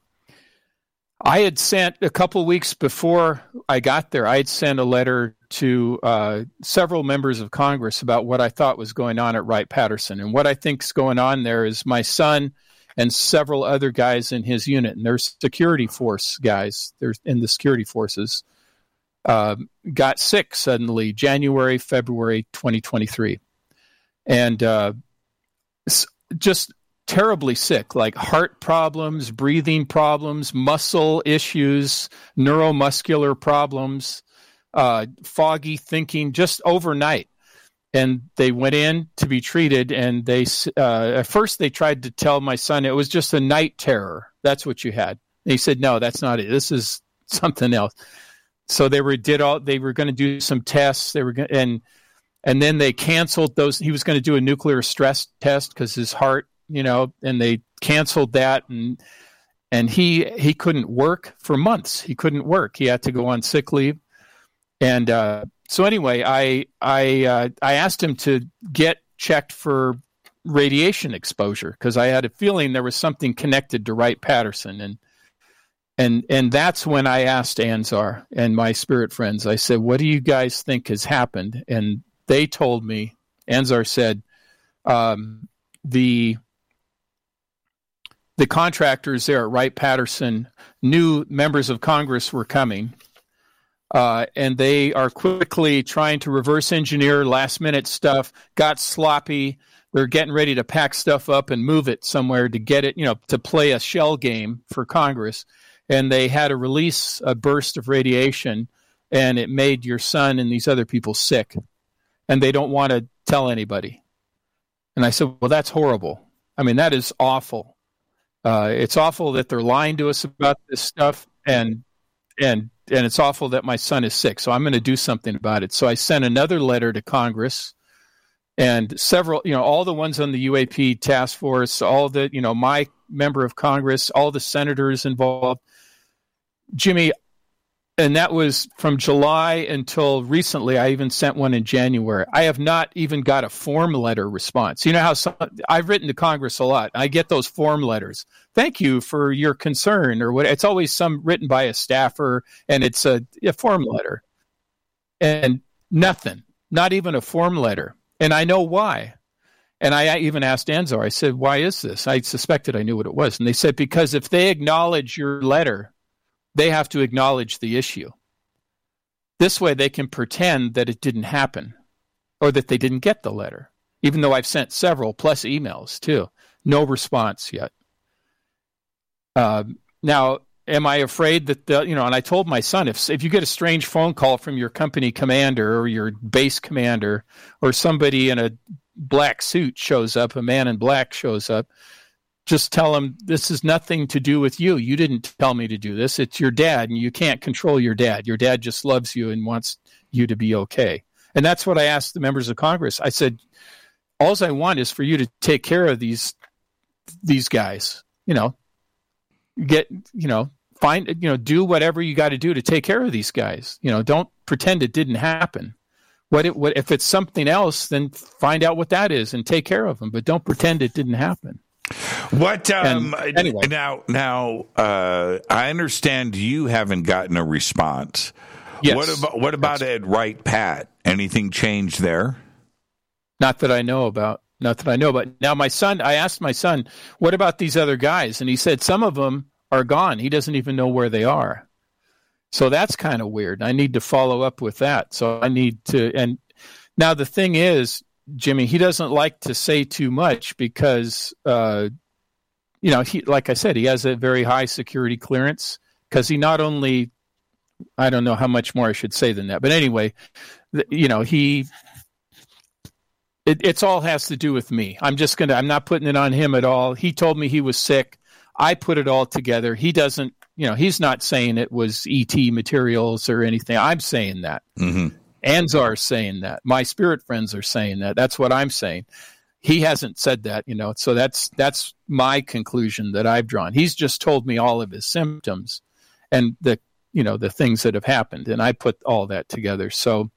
I had sent a couple weeks before I got there, I had sent a letter to uh, several members of Congress about what I thought was going on at Wright Patterson. And what I think is going on there is my son and several other guys in his unit, and they're security force guys, they're in the security forces, uh, got sick suddenly January, February 2023. And uh, just terribly sick, like heart problems, breathing problems, muscle issues, neuromuscular problems, uh, foggy thinking, just overnight. And they went in to be treated, and they uh, at first they tried to tell my son it was just a night terror. That's what you had. And he said, "No, that's not it. This is something else." So they were did all they were going to do some tests. They were going and and then they canceled those. He was going to do a nuclear stress test because his heart you know, and they canceled that and and he he couldn't work for months. He couldn't work. He had to go on sick leave. And uh, so anyway, I I uh, I asked him to get checked for radiation exposure because I had a feeling there was something connected to Wright Patterson and and and that's when I asked Anzar and my spirit friends. I said, "What do you guys think has happened?" And they told me. Anzar said, um, "The the contractors there at Wright Patterson knew members of Congress were coming, uh, and they are quickly trying to reverse engineer last minute stuff. Got sloppy. They're getting ready to pack stuff up and move it somewhere to get it, you know, to play a shell game for Congress. And they had to release a burst of radiation, and it made your son and these other people sick. And they don't want to tell anybody. And I said, Well, that's horrible. I mean, that is awful. Uh, it's awful that they're lying to us about this stuff, and and and it's awful that my son is sick. So I'm going to do something about it. So I sent another letter to Congress, and several, you know, all the ones on the UAP task force, all the, you know, my member of Congress, all the senators involved. Jimmy, and that was from July until recently. I even sent one in January. I have not even got a form letter response. You know how some, I've written to Congress a lot. I get those form letters. Thank you for your concern, or what? It's always some written by a staffer, and it's a, a form letter, and nothing, not even a form letter. And I know why. And I even asked Anzar. I said, "Why is this?" I suspected I knew what it was, and they said because if they acknowledge your letter they have to acknowledge the issue. This way, they can pretend that it didn't happen or that they didn't get the letter, even though I've sent several plus emails too. No response yet. Uh, now, am I afraid that the, you know? And I told my son if if you get a strange phone call from your company commander or your base commander or somebody in a black suit shows up, a man in black shows up, just tell them this is nothing to do with you. You didn't tell me to do this. It's your dad, and you can't control your dad. Your dad just loves you and wants you to be okay. And that's what I asked the members of Congress. I said, all I want is for you to take care of these these guys. You know, get you know find you know do whatever you got to do to take care of these guys. You know, don't pretend it didn't happen. What, it, what if it's something else? Then find out what that is and take care of them. But don't pretend it didn't happen. What um, anyway. now now uh, I understand you haven't gotten a response. Yes. What about what about Ed Wright Pat? Anything changed there? Not that I know about. Not that I know about. Now my son I asked my son, "What about these other guys?" And he said some of them are gone. He doesn't even know where they are. So that's kind of weird. I need to follow up with that. So I need to and now the thing is Jimmy, he doesn't like to say too much because, uh, you know, he like I said, he has a very high security clearance because he not only, I don't know how much more I should say than that, but anyway, you know, he. It, it's all has to do with me. I'm just gonna. I'm not putting it on him at all. He told me he was sick. I put it all together. He doesn't, you know, he's not saying it was ET materials or anything. I'm saying that. Mm-hmm. Anzar's saying that. My spirit friends are saying that. That's what I'm saying. He hasn't said that, you know. So that's that's my conclusion that I've drawn. He's just told me all of his symptoms and the you know the things that have happened, and I put all that together. So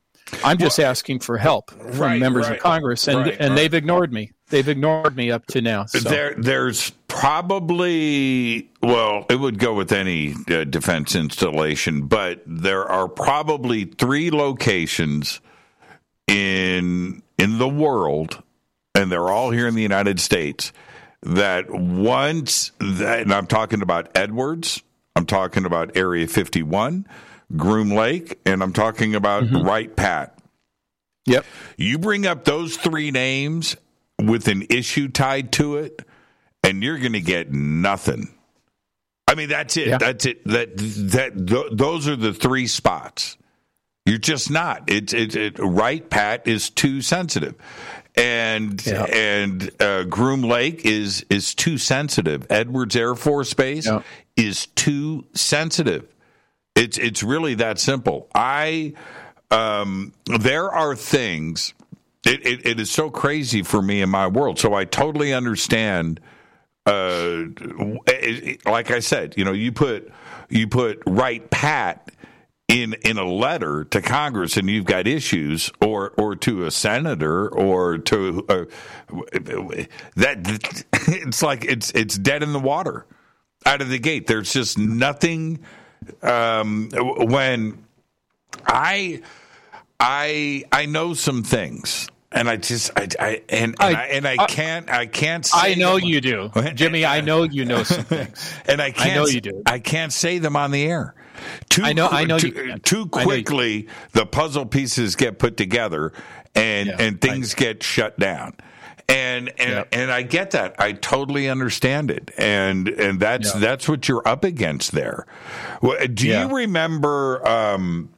I'm just well, asking for help from right, members right, of Congress, and right, and they've ignored me. They've ignored me up to now. So. There, there's probably well, it would go with any uh, defense installation, but there are probably three locations in in the world, and they're all here in the United States. That once, that, and I'm talking about Edwards, I'm talking about Area 51 Groom Lake, and I'm talking about mm-hmm. Wright Pat. Yep. You bring up those three names with an issue tied to it, and you're going to get nothing. I mean, that's it. Yeah. That's it. That that th- those are the three spots. You're just not. It's it, it, Wright Pat is too sensitive, and yeah. and uh, Groom Lake is is too sensitive. Edwards Air Force Base yeah. is too sensitive. It's it's really that simple. I um, there are things. It, it, it is so crazy for me in my world. So I totally understand. Uh, like I said, you know, you put you put Wright Pat in in a letter to Congress, and you've got issues, or or to a senator, or to uh, that. It's like it's it's dead in the water out of the gate. There's just nothing um, when I I I know some things. And I just I, I and and I, I, and I can't I can't I know them. you do, Jimmy. I know you know some things, and I can't. I know you do. I can't say them on the air. Too, I know. I know. Too, too quickly, the puzzle pieces get put together, and yeah, and things get shut down and and yep. and I get that. I totally understand it, and and that's yep. that's what you're up against there. Do yeah. you remember? Um,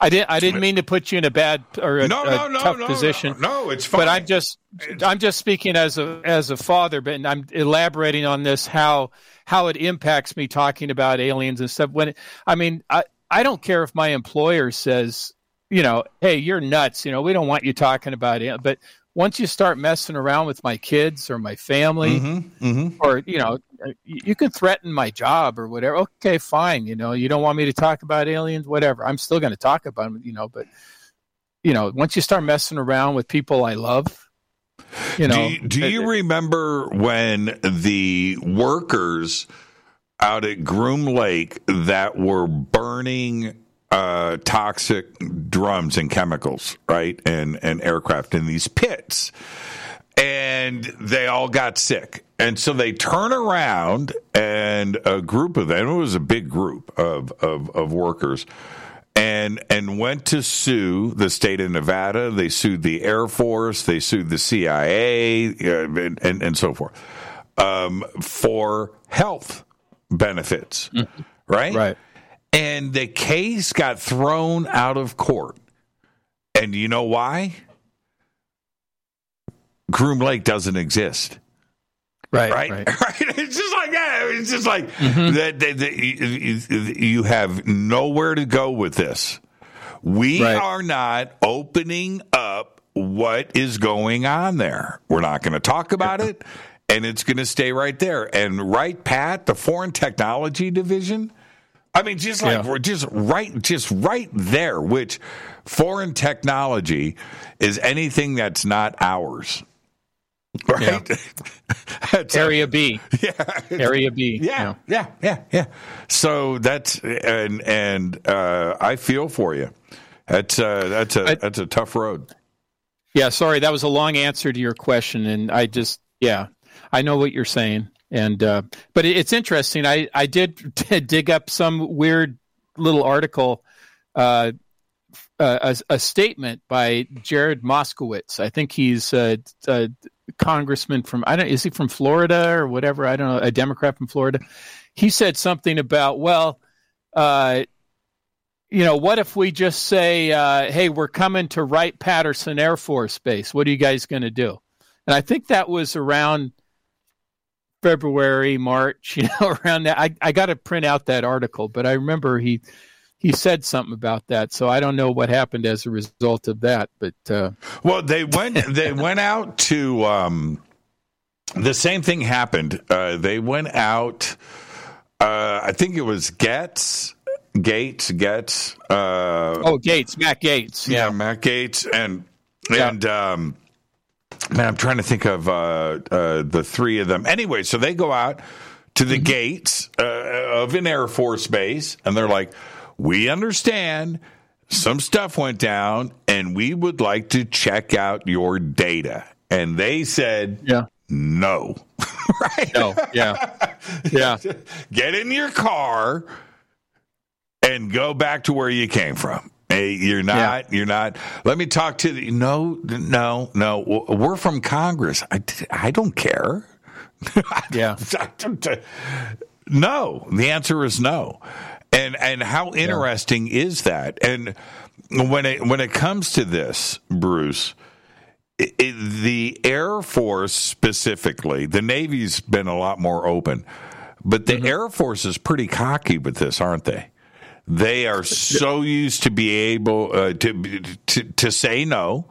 I didn't. I didn't mean to put you in a bad or a, no, no, a no, tough no, position. No, no, it's fine. But I'm just, I'm just speaking as a as a father, but I'm elaborating on this how how it impacts me talking about aliens and stuff. When it, I mean, I I don't care if my employer says, you know, hey, you're nuts. You know, we don't want you talking about it. But once you start messing around with my kids or my family mm-hmm, mm-hmm. or you know you can threaten my job or whatever okay fine you know you don't want me to talk about aliens whatever i'm still going to talk about them you know but you know once you start messing around with people i love you know do you, do you it, remember when the workers out at groom lake that were burning uh, toxic drums and chemicals, right, and and aircraft in these pits, and they all got sick. And so they turn around, and a group of them, it was a big group of, of, of workers, and and went to sue the state of Nevada. They sued the Air Force. They sued the CIA, uh, and, and, and so forth um, for health benefits. Mm-hmm. Right. Right and the case got thrown out of court. And you know why? Groom Lake doesn't exist. Right, right, right, right. It's just like that. It's just like mm-hmm. that, that, that you, you, have nowhere to go with this. We right. are not opening up what is going on there. We're not going to talk about it, and it's going to stay right there. And Wright Pat, the Foreign Technology Division, I mean, just like yeah. We're just right, just right there. Which foreign technology is anything that's not ours. Right, yeah. area B. Yeah, area B. Yeah, yeah, yeah, yeah. So that's and and uh, I feel for you. That's uh, that's a I, that's a tough road. Yeah, sorry, that was a long answer to your question, and I just yeah, I know what you're saying. And uh, but it's interesting. I I did dig up some weird little article, uh, a, a, statement by Jared Moskowitz. I think he's a, a, congressman from I don't is he from Florida or whatever. I don't know a Democrat from Florida. He said something about well. Uh, you know, what if we just say, uh, "Hey, we're coming to Wright Patterson Air Force Base. What are you guys going to do?" And I think that was around February, March, you know, around that. I, I got to print out that article, but I remember he he said something about that. So I don't know what happened as a result of that. But uh, well, they went they went out to um, the same thing happened. Uh, they went out. Uh, I think it was Getz. Gates, Getz. Uh, oh, Gates, Matt Gaetz. Yeah, yeah Matt Gaetz, and and yeah. um, man, I'm trying to think of uh, uh, the three of them. Anyway, so they go out to the mm-hmm. gates uh, of an Air Force base, and they're like, "We understand." Some stuff went down, and we would like to check out your data. And they said, "Yeah, no." right? No, yeah, yeah. Get in your car and go back to where you came from. Hey, you're not. Yeah. You're not. Let me talk to the. No, no, no. We're from Congress. I, I don't care. Yeah. no. The answer is no. And and how interesting yeah. is that? And when it when it comes to this, Bruce, it, it, the Air Force specifically, the Navy's been a lot more open, but the mm-hmm. Air Force is pretty cocky with this, aren't they? They are so used to be able uh, to, to to say no,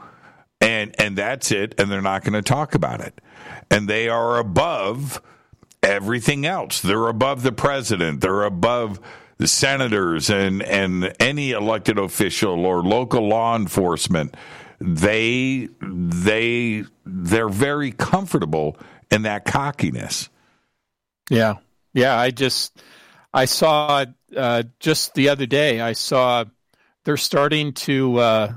and and that's it, and they're not going to talk about it, and they are above everything else. They're above the president. They're above the senators and and any elected official or local law enforcement. They they they're very comfortable in that cockiness. Yeah, yeah. I just I saw uh, just the other day. I saw they're starting to uh,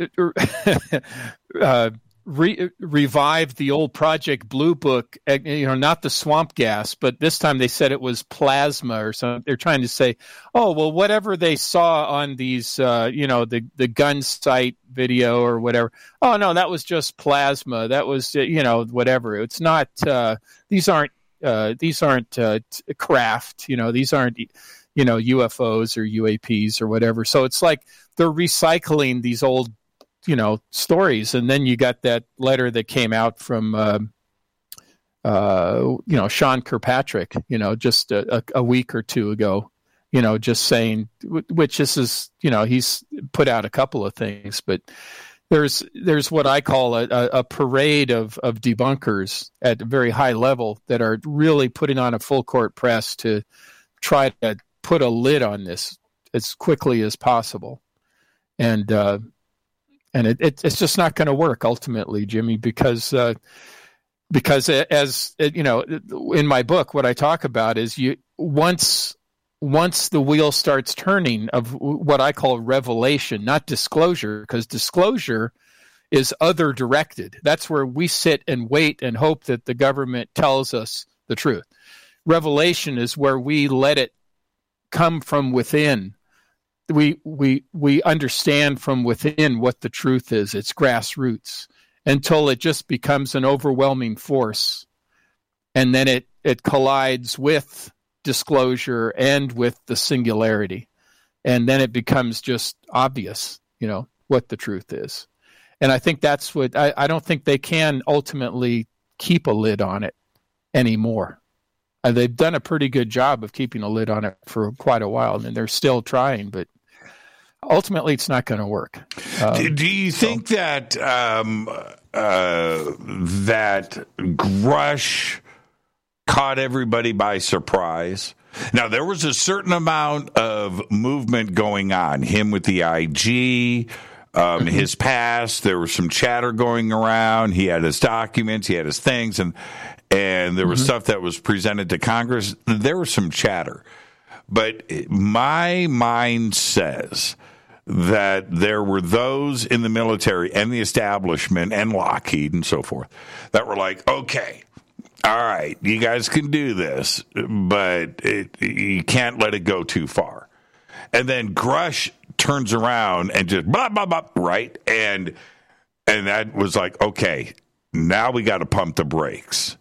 uh, re- revive the old Project Blue Book. Eh, you know, not the swamp gas, but this time they said it was plasma or something. They're trying to say, oh well, whatever they saw on these, uh, you know, the the gun sight video or whatever. Oh no, that was just plasma. That was you know whatever. It's not. Uh, these aren't uh, these aren't uh, craft. You know, these aren't you know UFOs or UAPs or whatever. So it's like they're recycling these old you know stories, and then you got that letter that came out from. Uh, uh, you know Sean Kirkpatrick, you know, just a, a, week or two ago, you know, just saying, which this is, you know, he's put out a couple of things, but there's there's what I call a, a, parade of, of debunkers at a very high level that are really putting on a full court press to try to put a lid on this as quickly as possible, and uh, and it, it, it's just not going to work ultimately, Jimmy, because uh, because as you know in my book, what I talk about is you once once the wheel starts turning of what I call revelation, not disclosure, because disclosure is other directed. That's where we sit and wait and hope that the government tells us the truth. Revelation is where we let it come from within. We we we understand from within what the truth is. It's grassroots until it just becomes an overwhelming force, and then it it collides with disclosure and with the singularity. And then it becomes just obvious, you know, what the truth is. And I think that's what I, I don't think they can ultimately keep a lid on it anymore. Uh, they've done a pretty good job of keeping a lid on it for quite a while, and they're still trying, but ultimately it's not going to work. Um, do, do, you so. think that um, uh, that Grusch caught everybody by surprise. Now, there was a certain amount of movement going on. Him with the IG, um, mm-hmm. his past. There was some chatter going around. He had his documents. He had his things, and and there was mm-hmm. stuff that was presented to Congress. There was some chatter, but my mind says that there were those in the military and the establishment and Lockheed and so forth that were like, okay, all right, you guys can do this, but it, you can't let it go too far. And then Grusch turns around and just blah blah blah, right? And and that was like, okay, now we got to pump the brakes.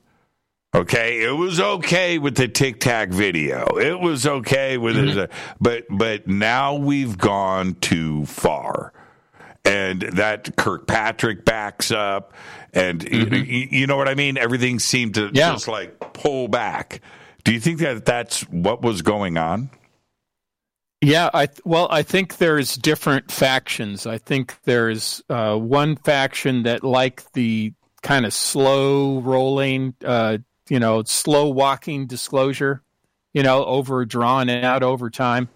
Okay, it was okay with the Tic Tac video. It was okay with mm-hmm. it, but but now we've gone too far. And that Kirkpatrick backs up, and mm-hmm. you, you, know what I mean. Everything seemed to yeah. just like pull back. Do you think that that's what was going on? Yeah, I well, I think there's different factions. I think there's uh, one faction that like the kind of slow rolling, uh, you know, slow walking disclosure, you know, over drawn out over time,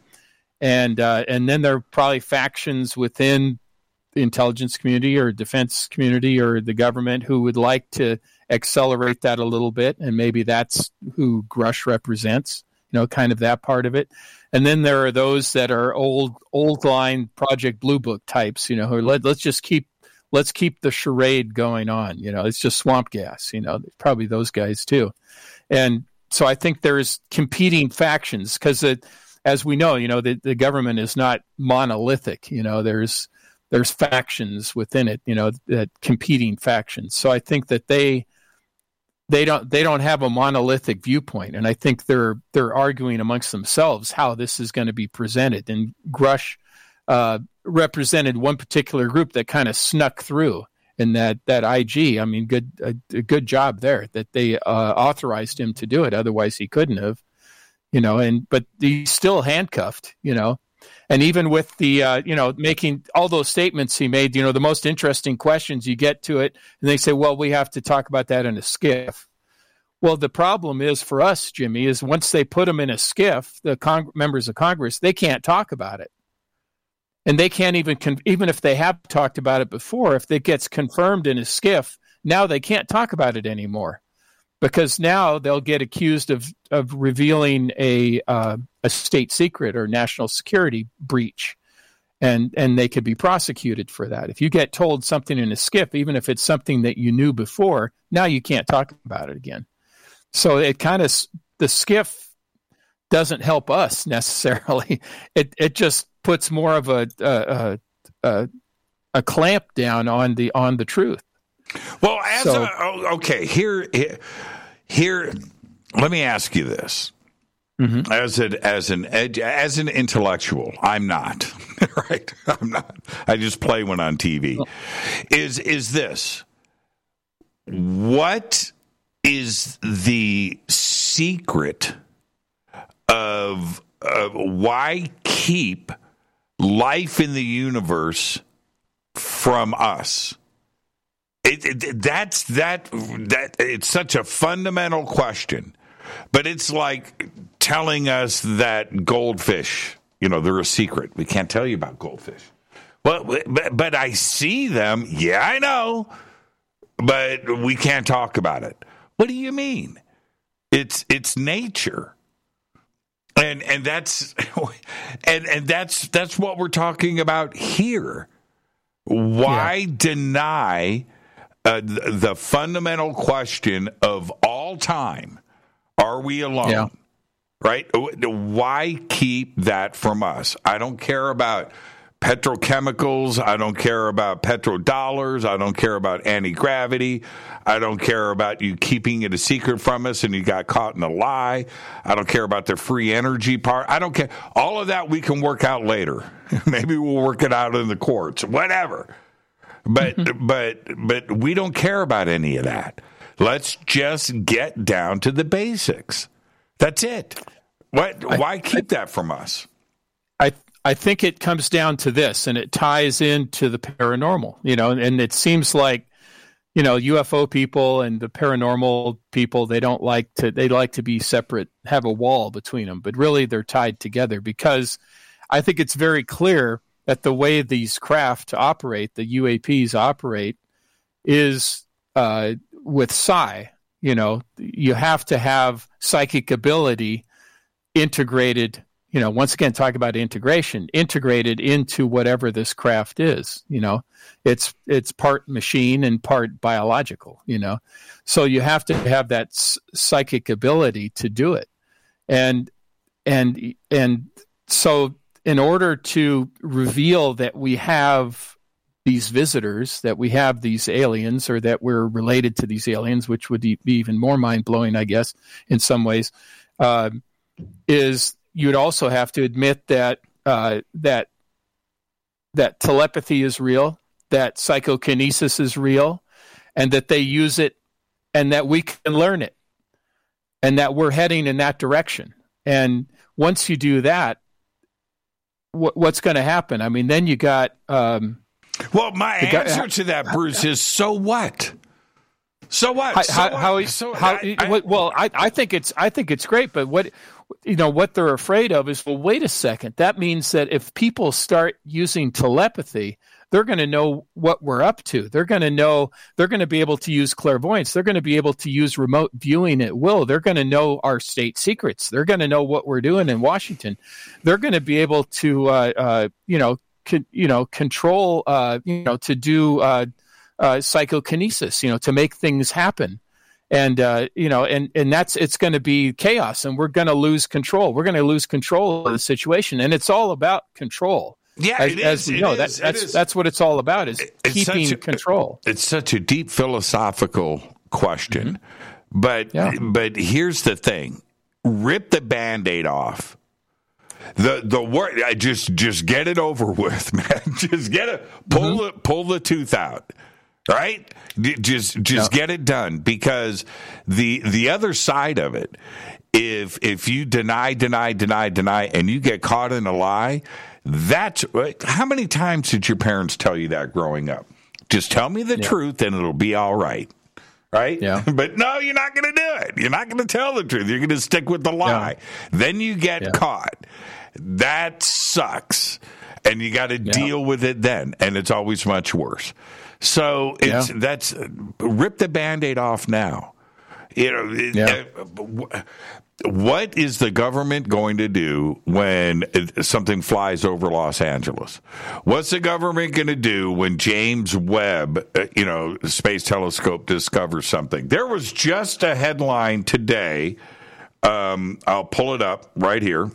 and uh, and then there are probably factions within intelligence community or defense community or the government who would like to accelerate that a little bit, and maybe that's who Grusch represents. You know, kind of that part of it. And then there are those that are old old line Project Blue Book types. You know, who let, let's just keep let's keep the charade going on. You know, it's just swamp gas. You know, probably those guys too. And so I think there's competing factions because as we know, you know, the, the government is not monolithic. You know, there's there's factions within it, you know, that competing factions. So I think that they they don't they don't have a monolithic viewpoint, and I think they're they're arguing amongst themselves how this is going to be presented. And Grusch uh, represented one particular group that kind of snuck through in that that IG. I mean, good a, a good job there that they uh, authorized him to do it. Otherwise, he couldn't have. You know, and but he's still handcuffed. You know, and even with the uh, you know making all those statements he made you know the most interesting questions you get to it and they say well we have to talk about that in a skiff. well the problem is for us jimmy is once they put them in a skiff, the members of congress they can't talk about it and they can't even con- even if they have talked about it before if it gets confirmed in a skiff, now they can't talk about it anymore because now they'll get accused of of revealing a uh, a state secret or national security breach, and and they could be prosecuted for that. If you get told something in a skiff, even if it's something that you knew before, now you can't talk about it again. So it kind of the skiff doesn't help us necessarily. It it just puts more of a a, a, a clamp down on the on the truth. Well, as so, a, oh, okay, here, here, let me ask you this. Mm-hmm. As an as an ed, as an intellectual, I'm not right. I'm not. I just play one on TV. Oh. Is is this what is the secret of, of why keep life in the universe from us? It, it, that's that that it's such a fundamental question, but it's like telling us that goldfish, you know, they're a secret. We can't tell you about goldfish. Well, but, but I see them. Yeah, I know, but we can't talk about it. What do you mean? It's it's nature. And and that's and and that's that's what we're talking about here. Why yeah. deny uh, the fundamental question of all time are we alone? Yeah. Right? Why keep that from us? I don't care about petrochemicals. I don't care about petrodollars. I don't care about anti gravity. I don't care about you keeping it a secret from us and you got caught in a lie. I don't care about the free energy part. I don't care. All of that we can work out later. Maybe we'll work it out in the courts, whatever. But mm-hmm. but but we don't care about any of that. Let's just get down to the basics. That's it. What I, why keep I, that from us? I I think it comes down to this and it ties into the paranormal, you know, and it seems like you know UFO people and the paranormal people they don't like to they like to be separate have a wall between them but really they're tied together because I think it's very clear that the way these craft operate, the UAPs operate, is uh, with psi. You know, you have to have psychic ability integrated. You know, once again, talk about integration, integrated into whatever this craft is. You know, it's it's part machine and part biological. You know, so you have to have that psychic ability to do it, and and and so in order to reveal that we have these visitors, that we have these aliens, or that we're related to these aliens, which would be even more mind blowing, I guess, in some ways, uh, is you'd also have to admit that uh, that that telepathy is real, that psychokinesis is real, and that they use it and that we can learn it and that we're heading in that direction. And once you do that, what's going to happen? I mean, then you got. Um, well, my answer to that, Bruce, is so what? So what? So how, what? how, so, how I, well, I, I think it's I think it's great, but what you know what they're afraid of is well, wait a second. That means that if people start using telepathy, they're going to know what we're up to. They're going to know, they're going to be able to use clairvoyance. They're going to be able to use remote viewing at will. They're going to know our state secrets. They're going to know what we're doing in Washington. They're going to be able to, uh, uh, you know, con- you know, control, uh, you know, to do uh, uh, psychokinesis, you know, to make things happen and uh, you know and and that's it's going to be chaos and we're going to lose control we're going to lose control of the situation and it's all about control yeah, as, it as we know, is, that, that's is. that's what it's all about is It's keeping a- control. It's such a deep philosophical question, mm-hmm. but Yeah. but here's the thing: rip the band-aid off. The the word I just just get it over with, man. Just get it pull mm-hmm. the pull the tooth out. Right? Just just get it done because the the other side of it if if you deny deny deny deny and you get caught in a lie, that's how many times did your parents tell you that growing up? Just tell me the truth and it'll be all right. Right? Yeah. But no, you're not going to do it. You're not going to tell the truth. You're going to stick with the lie. Then you get Yeah. caught. That sucks. And you got to deal with it then. And it's always much worse. So it's Yeah. that's rip the band-aid off now. You know, Yeah. uh, what is the government going to do when something flies over Los Angeles? What's the government going to do when James Webb, uh, you know, space telescope discovers something? There was just a headline today. Um, I'll pull it up right here.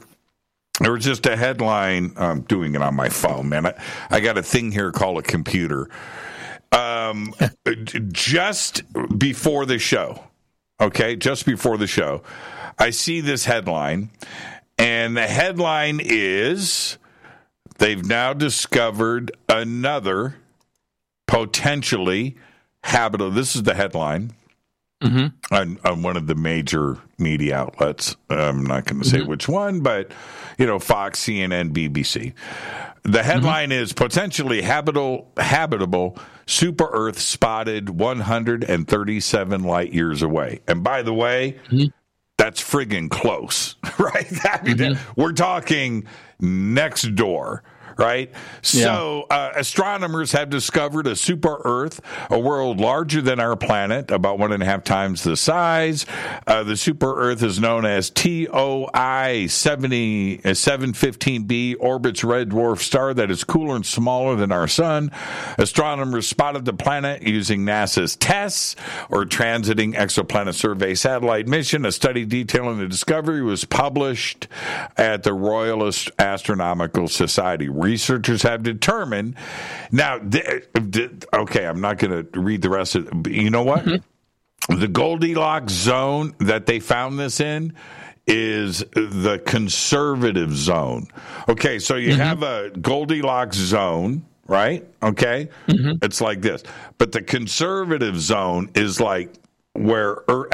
There was just a headline. I'm doing it on my phone, man. I, I got a thing here called a computer. Um, just before the show, okay, just before the show, I see this headline, and the headline is they've now discovered another potentially habitable. This is the headline Mm-hmm. on, on one of the major media outlets. I'm not going to say mm-hmm. which one, but you know, Fox, CNN, BBC. The mm-hmm. headline is potentially habitable habitable super Earth spotted 137 light years away. And by the way, that's friggin' close, right? I mean, We're talking next door. Right? So, uh, astronomers have discovered a super Earth, a world larger than our planet, about one and a half times the size. Uh, the super Earth is known as TOI 70, uh, 715b, orbits red dwarf star that is cooler and smaller than our sun. Astronomers spotted the planet using NASA's TESS, or Transiting Exoplanet Survey satellite mission. A study detailing the discovery was published at the Royal Astronomical Society. Researchers have determined now. th- th- okay, I'm not going to read the rest of. it. You know what? Mm-hmm. The Goldilocks zone that they found this in is the conservative zone. Okay, so you mm-hmm. have a Goldilocks zone, right? Okay, mm-hmm. it's like this, but the conservative zone is like where er,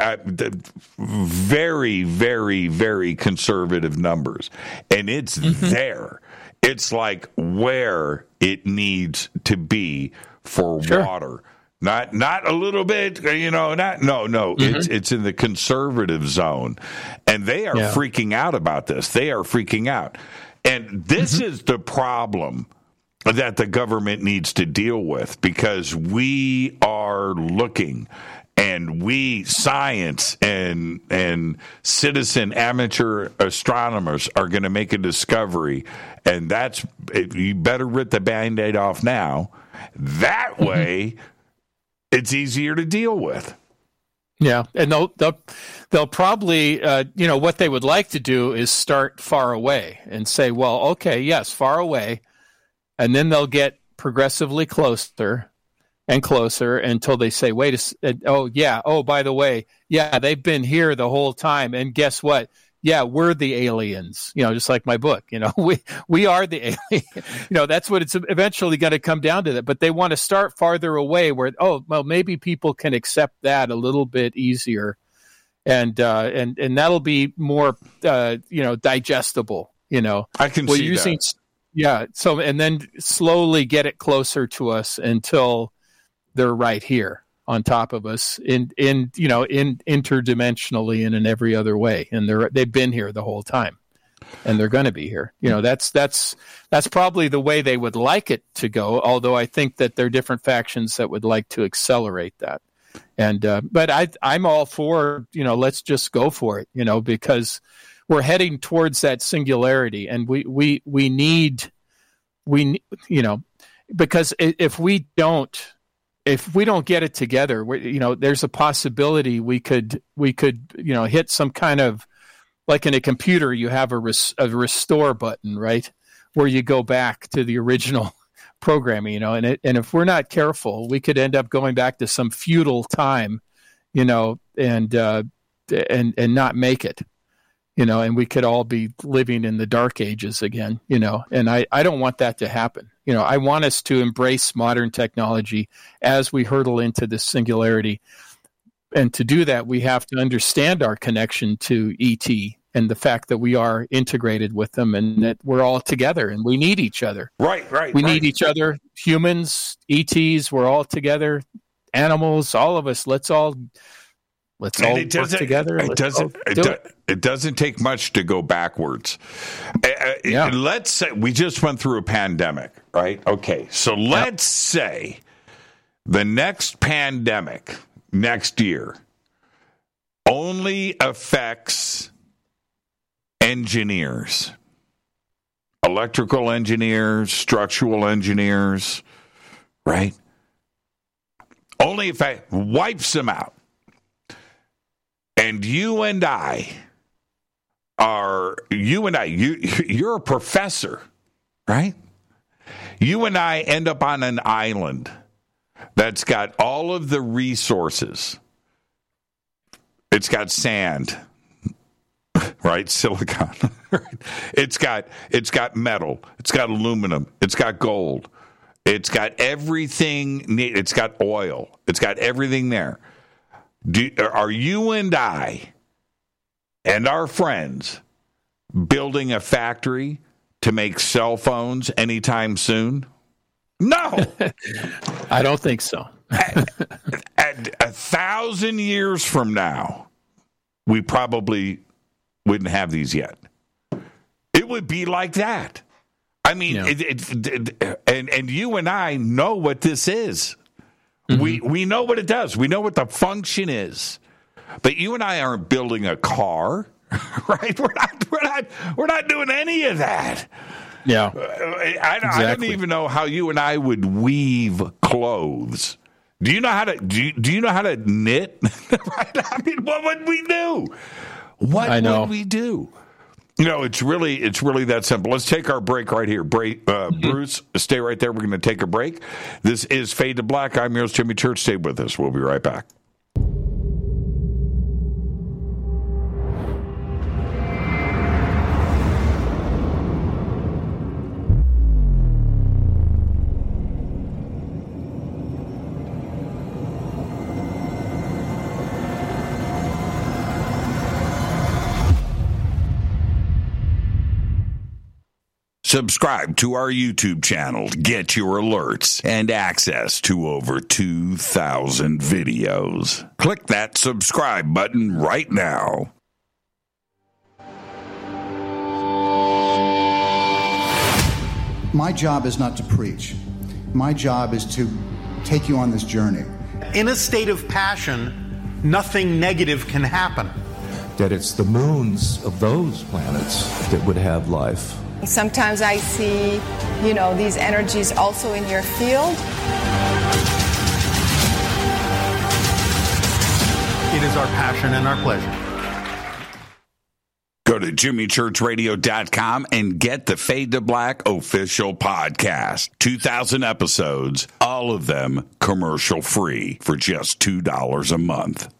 very, very, very conservative numbers, and it's there. It's like where it needs to be for Sure. water. Not not a little bit, you know, not no, no. Mm-hmm. It's it's in the conservative zone. And they are Yeah. freaking out about this. They are freaking out. And this mm-hmm. is the problem that the government needs to deal with because we are looking and we science and and citizen amateur astronomers are going to make a discovery and that's you better rip the band-aid off now that way it's easier to deal with. Yeah, and they'll they'll, they'll probably uh, you know what they would like to do is start far away and say, well, okay, yes, far away, and then they'll get progressively closer and closer until they say, wait a, uh, oh yeah, oh by the way, yeah, they've been here the whole time, and guess what? Yeah, we're the aliens, you know, just like my book, you know, we, we are the alien, you know, that's what it's eventually going to come down to that. But they want to start farther away where, oh, well, maybe people can accept that a little bit easier. And, uh, and, and that'll be more, uh, you know, digestible, you know, I can we're see using, that. yeah. So, and then slowly get it closer to us until they're right here on top of us in in you know in interdimensionally and in every other way. And they're they've been here the whole time and they're going to be here. You know that's that's that's probably the way they would like it to go although i think that there are different factions that would like to accelerate that. And uh, but i i'm all for you know let's just go for it you know because we're heading towards that singularity and we we we need we you know because if we don't if we don't get it together, you know, there's a possibility we could we could you know hit some kind of like in a computer, you have a, res, a restore button, right, where you go back to the original programming, you know, and it, and if we're not careful, we could end up going back to some feudal time, you know, and uh, and and not make it you know, and we could all be living in the dark ages again, you know, and I, I don't want that to happen. You know, I want us to embrace modern technology as we hurtle into this singularity. And to do that, we have to understand our connection to ET and the fact that we are integrated with them and that we're all together and we need each other. Right, right. We right. need each other, humans, ETs, we're all together, animals, all of us. Let's all Let's all it work together. It Let's doesn't. It, do it. it doesn't take much to go backwards. Yeah. Let's say we just went through a pandemic, right? Okay, so let's say the next pandemic next year only affects engineers, electrical engineers, structural engineers, right? Only affect wipes them out and you and I are you and I you you're a professor, right? You and I end up on an island that's got all of the resources. It's got sand, right? Silicon. it's got it's got metal. It's got aluminum. It's got gold. It's got everything. It's got oil. It's got everything there. Do, are you and I and our friends building a factory to make cell phones anytime soon? No. I don't think so. At a thousand years from now, we probably wouldn't have these yet. It would be like that. I mean, Yeah. it, it, it- and and you and I know what this is. We mm-hmm. we know what it does. We know what the function is. But you and I aren't building a car, right? We're not. We're not. We're not doing any of that. Yeah. I, I, I don't even know how you and I would weave clothes. Do you know how to do? You, do you know how to knit? right? I mean, what would we do? What I know. would we do? Know, it's really it's really that simple. Let's take our break right here. Break, uh, Mm-hmm. Bruce, stay right there. We're going to take a break. This is Fade to Black. I'm yours, Jimmy Church. Stay with us. We'll be right back. Subscribe to our YouTube channel to get your alerts and access to over 2,000 videos. Click that subscribe button right now. My job is not to preach. My job is to take you on this journey. In a state of passion, nothing negative can happen. that it's the moons of those planets that would have life. Sometimes I see, you know, these energies also in your field. It is our passion and our pleasure. Go to jimmychurchradio.com and get the Fade to Black official podcast. 2,000 episodes, all of them commercial free for just $2 a month.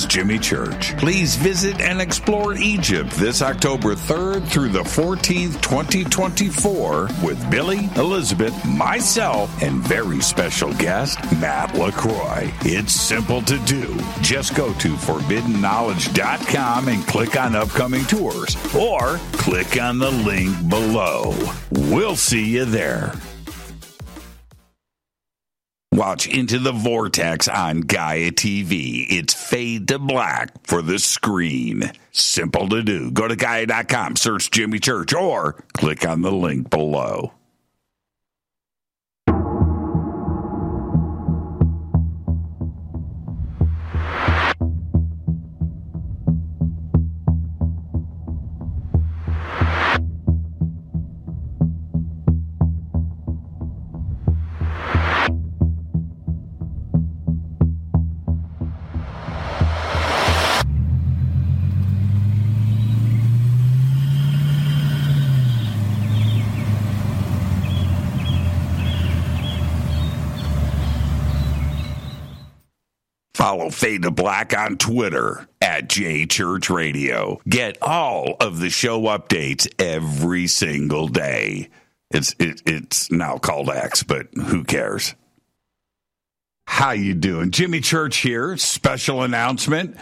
Is Jimmy Church. Please visit and explore Egypt this October 3rd through the 14th, 2024 with Billy, Elizabeth, myself, and very special guest, Matt LaCroix. It's simple to do. Just go to forbiddenknowledge.com and click on upcoming tours or click on the link below. We'll see you there. Watch Into the Vortex on Gaia TV. It's fade to black for the screen. Simple to do. Go to Gaia.com, search Jimmy Church, or click on the link below. Follow Fade to Black on Twitter at J Church Radio. Get all of the show updates every single day. It's it, it's now called X, but who cares? How you doing? Jimmy Church here. Special announcement.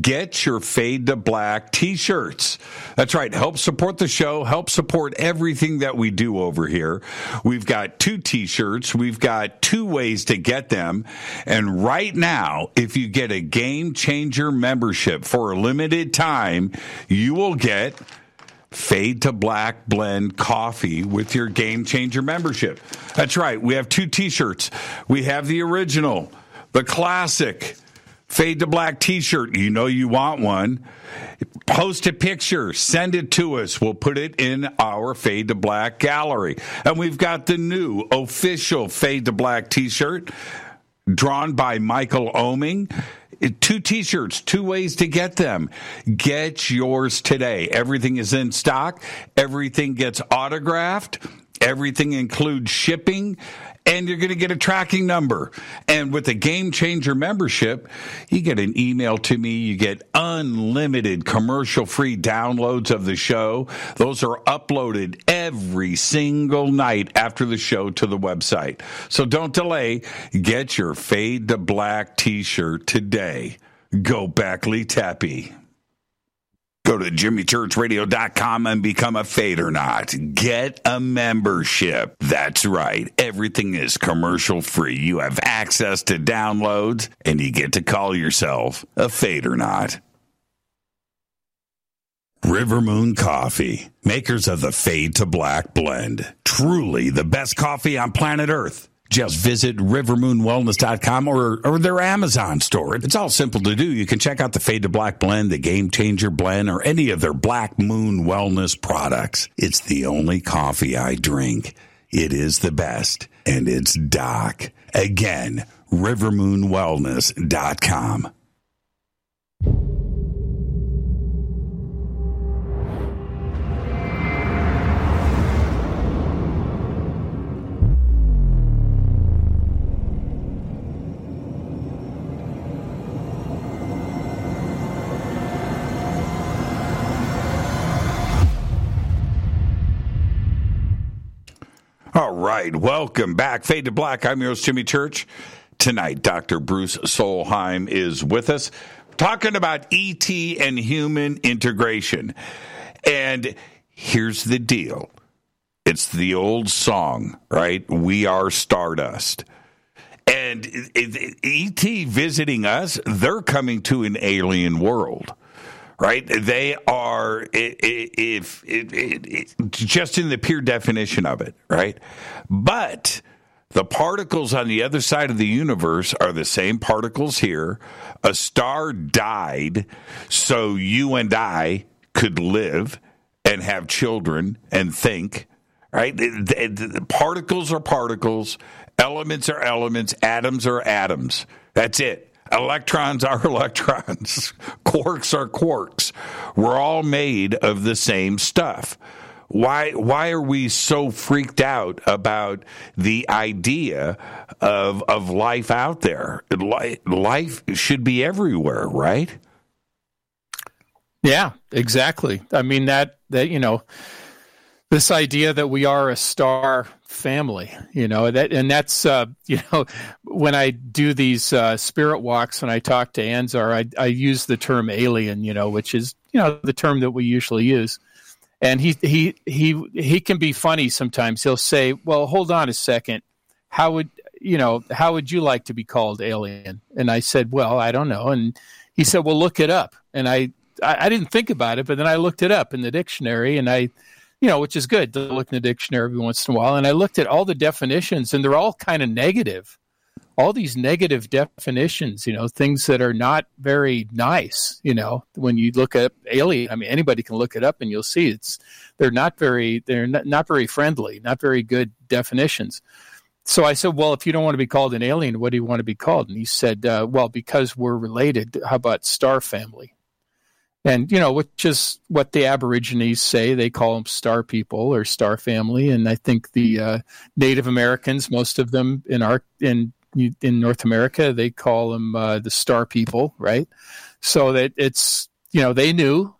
Get your Fade to Black t-shirts. That's right. Help support the show. Help support everything that we do over here. We've got two t-shirts. We've got two ways to get them. And right now, if you get a Game Changer membership for a limited time, you will get Fade to Black Blend coffee with your Game Changer membership. That's right. We have two t shirts. We have the original, the classic Fade to Black t shirt. You know you want one. Post a picture, send it to us. We'll put it in our Fade to Black gallery. And we've got the new official Fade to Black t shirt drawn by Michael Oming two t-shirts two ways to get them. Get yours today. Everything is in stock. Everything gets autographed. Everything includes shipping and you're going to get a tracking number. And with a Game Changer membership, you get an email to me. You get unlimited commercial free downloads of the show. Those are uploaded every single night after the show to the website. So don't delay. Get your Fade to Black t shirt today. Go Backley Tappy. Go to jimmychurchradio.com and become a fade or not. Get a membership. That's right. Everything is commercial free. You have access to downloads and you get to call yourself a fade or not. River Moon Coffee, makers of the Fade to Black blend. Truly the best coffee on planet Earth. Just visit rivermoonwellness.com or, or their Amazon store. It's all simple to do. You can check out the Fade to Black blend, the Game Changer blend, or any of their Black Moon Wellness products. It's the only coffee I drink. It is the best, and it's Doc. Again, rivermoonwellness.com. right, welcome back. Fade to Black. I'm your host, Jimmy Church. Tonight, Dr. Bruce Solheim is with us talking about ET and human integration. And here's the deal it's the old song, right? We are Stardust. And ET visiting us, they're coming to an alien world right? They are if, just in the pure definition of it, right? But the particles on the other side of the universe are the same particles here. A star died so you and I could live and have children and think, right? The, the, the particles are particles, elements are elements, atoms are atoms. That's it. Electrons are electrons. quarks are quarks. We're all made of the same stuff. why why are we so freaked out about the idea of of life out there? Life should be everywhere, right? Yeah, exactly. I mean that that you know this idea that we are a star family, you know that, and that's uh, you know when I do these uh, spirit walks and I talk to Anzar, I, I use the term alien, you know, which is you know the term that we usually use and he he he he can be funny sometimes. He'll say, "Well, hold on a second. How would you know? How would you like to be called alien?" And I said, "Well, I don't know." And he said, "Well, look it up." And I I, I didn't think about it, but then I looked it up in the dictionary, and I you know, which is good to look in the dictionary every once in a while. And I looked at all the definitions, and they're all kind of negative all these negative definitions, you know, things that are not very nice, you know, when you look up alien, I mean, anybody can look it up and you'll see it's, they're not very, they're not, not very friendly, not very good definitions. So I said, well, if you don't want to be called an alien, what do you want to be called? And he said, uh, well, because we're related, how about star family? And, you know, which is what the Aborigines say. They call them star people or star family. And I think the uh, Native Americans, most of them in our, in in North America, they call them uh, the star people, right? So that it's you know they knew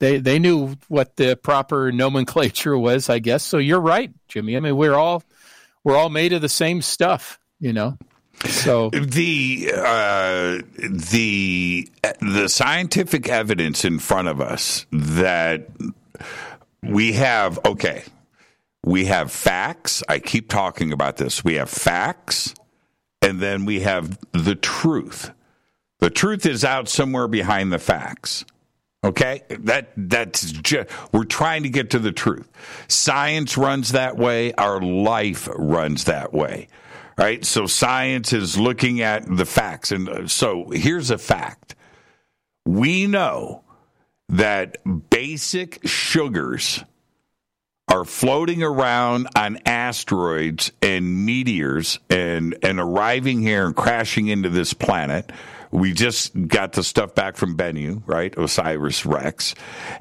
they they knew what the proper nomenclature was, I guess. So you're right, Jimmy. I mean, we're all we're all made of the same stuff, you know. So the uh, the the scientific evidence in front of us that we have okay we have facts i keep talking about this we have facts and then we have the truth. The truth is out somewhere behind the facts. Okay, that that's just we're trying to get to the truth. Science runs that way. Our life runs that way. Right. So science is looking at the facts, and uh, so here's a fact: we know that basic sugars are floating around on asteroids and meteors and, and arriving here and crashing into this planet. We just got the stuff back from Bennu, right? OSIRIS-REx.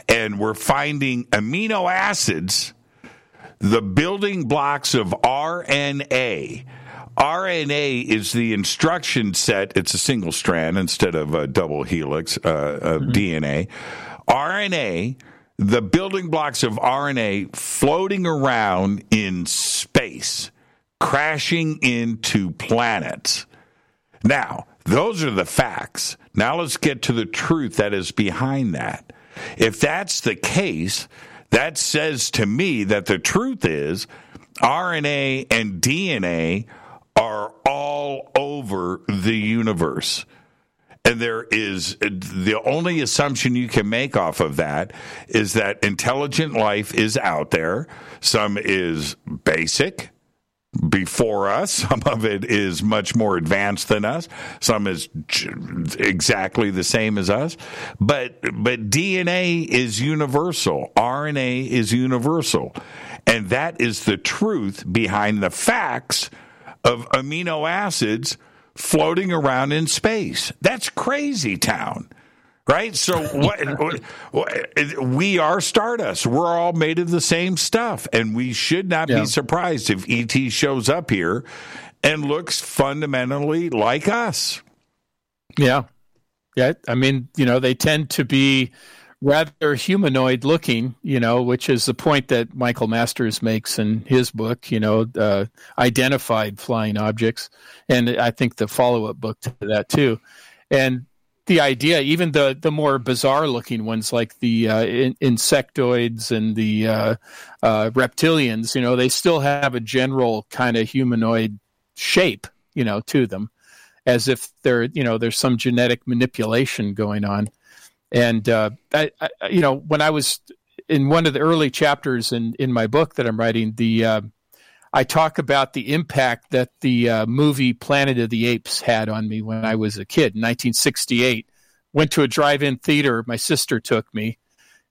And we're finding amino acids, the building blocks of RNA. RNA is the instruction set. It's a single strand instead of a double helix uh, of mm-hmm. DNA. RNA the building blocks of RNA floating around in space, crashing into planets. Now, those are the facts. Now let's get to the truth that is behind that. If that's the case, that says to me that the truth is RNA and DNA are all over the universe. And there is the only assumption you can make off of that is that intelligent life is out there. Some is basic before us. Some of it is much more advanced than us. Some is exactly the same as us. But but DNA is universal. RNA is universal. And that is the truth behind the facts of amino acids floating around in space. That's crazy town. Right? So what, what, we are stardust. We're all made of the same stuff and we should not yeah. be surprised if ET shows up here and looks fundamentally like us. Yeah. Yeah, I mean, you know, they tend to be rather humanoid looking, you know, which is the point that Michael Masters makes in his book, you know, uh, identified flying objects. And I think the follow up book to that too. And the idea, even the, the more bizarre looking ones like the uh, in, insectoids and the uh, uh reptilians, you know, they still have a general kind of humanoid shape, you know, to them as if there, you know, there's some genetic manipulation going on. And uh, I, I, you know, when I was in one of the early chapters in in my book that I'm writing, the uh, I talk about the impact that the uh, movie Planet of the Apes had on me when I was a kid in 1968. Went to a drive-in theater. My sister took me,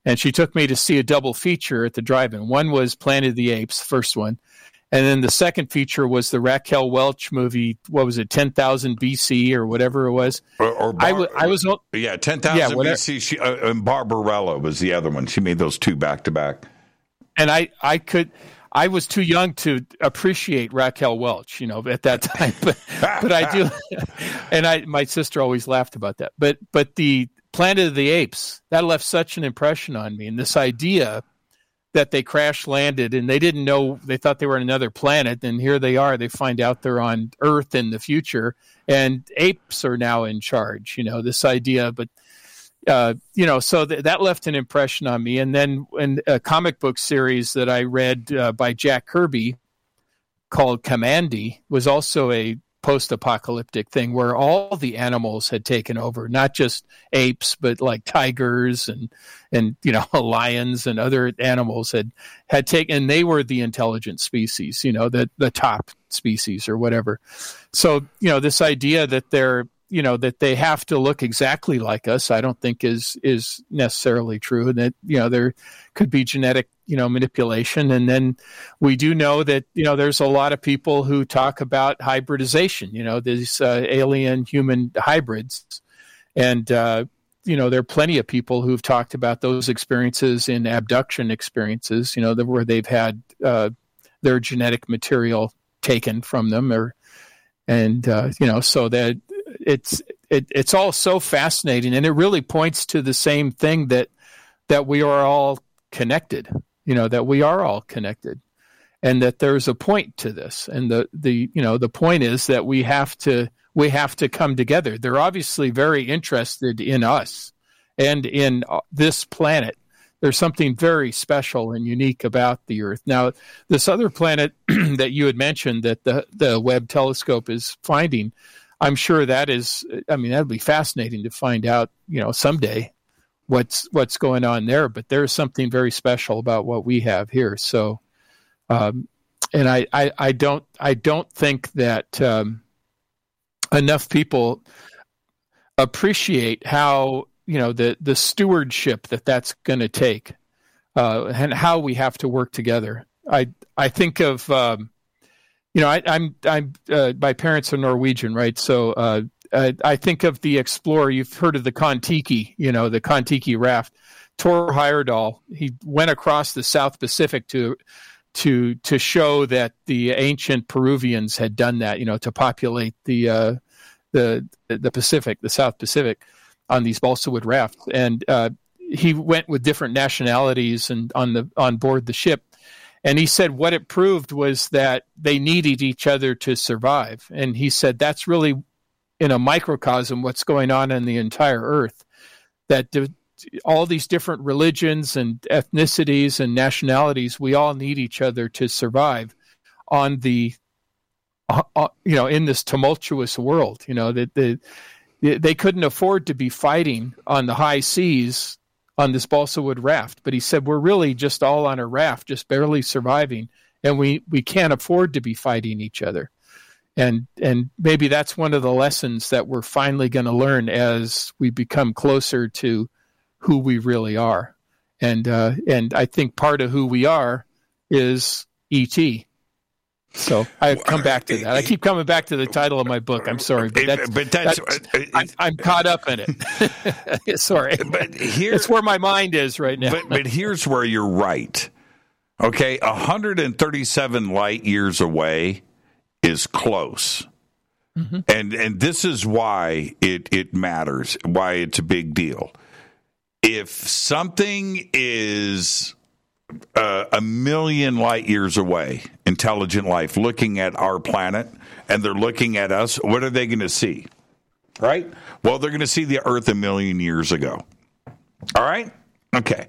and she took me to see a double feature at the drive-in. One was Planet of the Apes, first one, and then the second feature was the Raquel Welch movie. What was it, ten thousand BC or whatever it was? Or, or Bar- I, w- I was yeah, ten thousand yeah, BC. She, uh, and Barbarella was the other one. She made those two back to back. and I I could I was too young to appreciate Raquel Welch, you know, at that time, but but I do, and I my sister always laughed about that. But but the Planet of the Apes that left such an impression on me, and this idea that they crash landed and they didn't know they thought they were on another planet and here they are they find out they're on earth in the future and apes are now in charge you know this idea but uh, you know, so th- that left an impression on me. And then in a comic book series that I read uh, by Jack Kirby called Kamandi was also a post-apocalyptic thing where all the animals had taken over, not just apes, but like tigers and and you know lions and other animals had had taken. And they were the intelligent species, you know, the the top species or whatever. So you know, this idea that they're you know that they have to look exactly like us i don't think is is necessarily true. And that you know there could be genetic you know manipulation. And then we do know that you know there's a lot of people who talk about hybridization you know these uh, alien human hybrids. And uh, you know there are plenty of people who've talked about those experiences in abduction experiences you know where they've had uh, their genetic material taken from them or and uh, you know so that it's it, it's all so fascinating, and it really points to the same thing that that we are all connected. You know that we are all connected, and that there's a point to this. And the the you know the point is that we have to we have to come together. They're obviously very interested in us and in uh, this planet. There's something very special and unique about the Earth. Now, this other planet that you had mentioned that the the Webb telescope is finding, I'm sure that is. I mean, that'd be fascinating to find out. You know, someday what's what's going on there. But there's something very special about what we have here. So, um, and I, I, I don't I don't think that um, enough people appreciate how you know the the stewardship that that's going to take uh, and how we have to work together. I I think of um, you know, I, am I'm, I'm uh, my parents are Norwegian, right? So uh, I, I, think of the explorer. You've heard of the Kon-Tiki, you know, the Kon-Tiki raft. Thor Heyerdahl, he went across the South Pacific to to to show that the ancient Peruvians had done that, you know, to populate the uh, the the Pacific, the South Pacific, on these balsa wood rafts, and uh, he went with different nationalities and on the on board the ship and he said what it proved was that they needed each other to survive. And he said that's really, in a microcosm, what's going on in the entire earth. That all these different religions and ethnicities and nationalities, we all need each other to survive on the, uh, uh, you know, in this tumultuous world. You know that the, they couldn't afford to be fighting on the high seas on this balsa wood raft. But he said, We're really just all on a raft, just barely surviving, and we, we can't afford to be fighting each other. And and maybe that's one of the lessons that we're finally going to learn as we become closer to who we really are. And uh, and I think part of who we are is ET. So I come back to that. I keep coming back to the title of my book. I'm sorry, but that's, but that's, that's I, am caught up in it. sorry, but here it's where my mind is right now. But, but here's where you're right. Okay, 137 light years away is close. Mm-hmm. And and this is why it it matters, why it's a big deal. If something is uh, a million light years away, intelligent life looking at our planet, and they're looking at us, what are they going to see? Right? Well, they're going to see the Earth a million years ago. All right? Okay.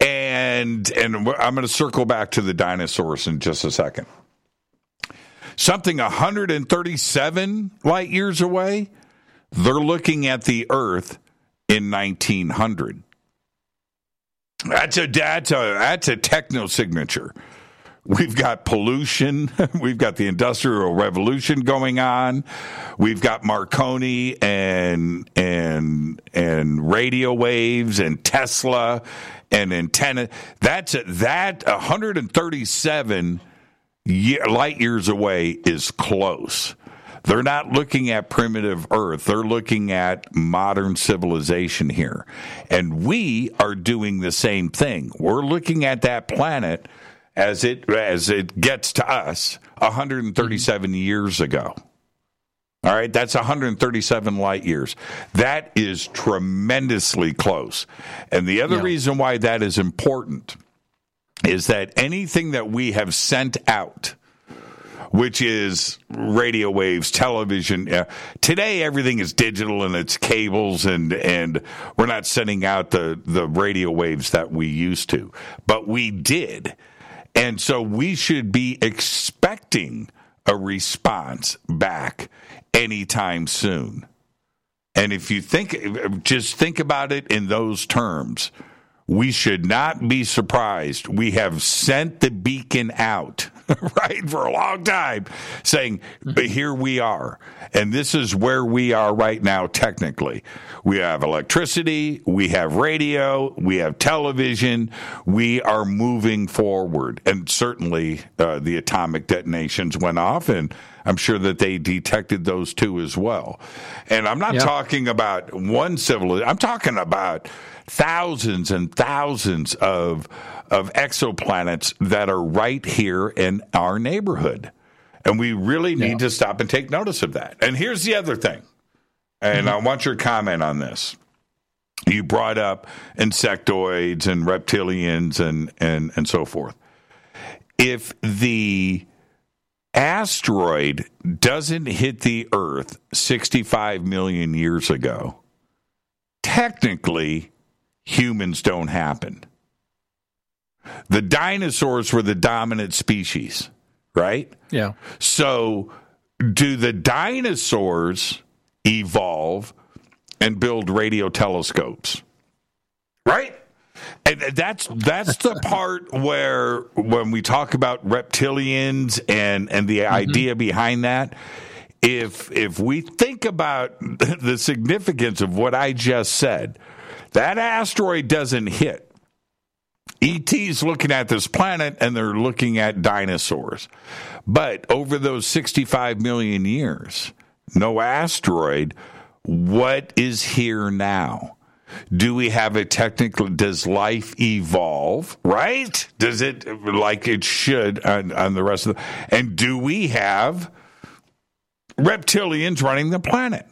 And and I'm going to circle back to the dinosaurs in just a second. Something 137 light years away, they're looking at the Earth in 1900. That's a that's a that's a techno signature. We've got pollution. We've got the industrial revolution going on. We've got Marconi and and and radio waves and Tesla and antenna. That's a, that 137 year, light years away is close. They're not looking at primitive Earth. They're looking at modern civilization here. And we are doing the same thing. We're looking at that planet as it as it gets to us 137 mm-hmm. years ago. All right, that's 137 light years. That is tremendously close. And the other Yeah. reason why that is important is that anything that we have sent out, which is radio waves, television, uh, today everything is digital and it's cables and and we're not sending out the the radio waves that we used to, but we did. And so we should be expecting a response back anytime soon. And if you think, just think about it in those terms, we should not be surprised. We have sent the beacon out, right, for a long time, saying, but here we are. And this is where we are right now, technically. We have electricity, we have radio, we have television, we are moving forward. And certainly uh, the atomic detonations went off, and I'm sure that they detected those too as well. And I'm not Yeah. talking about one civilization, I'm talking about thousands and thousands of of exoplanets that are right here in our neighborhood. And we really need to stop and take notice of that. And here's the other thing. And mm-hmm. I want your comment on this. You brought up insectoids and reptilians and and and so forth. If the asteroid doesn't hit the earth 65 million years ago, technically humans don't happen. The dinosaurs were the dominant species, right? Yeah. So, do the dinosaurs evolve and build radio telescopes? Right? And that's that's the part where when we talk about reptilians and and the mm-hmm. idea behind that, if if we think about the significance of what I just said, that asteroid doesn't hit. ET's looking at this planet and they're looking at dinosaurs. But over those 65 million years, no asteroid, what is here now? Do we have a technical, does life evolve, right? Does it like it should on, on the rest of the, and do we have reptilians running the planet?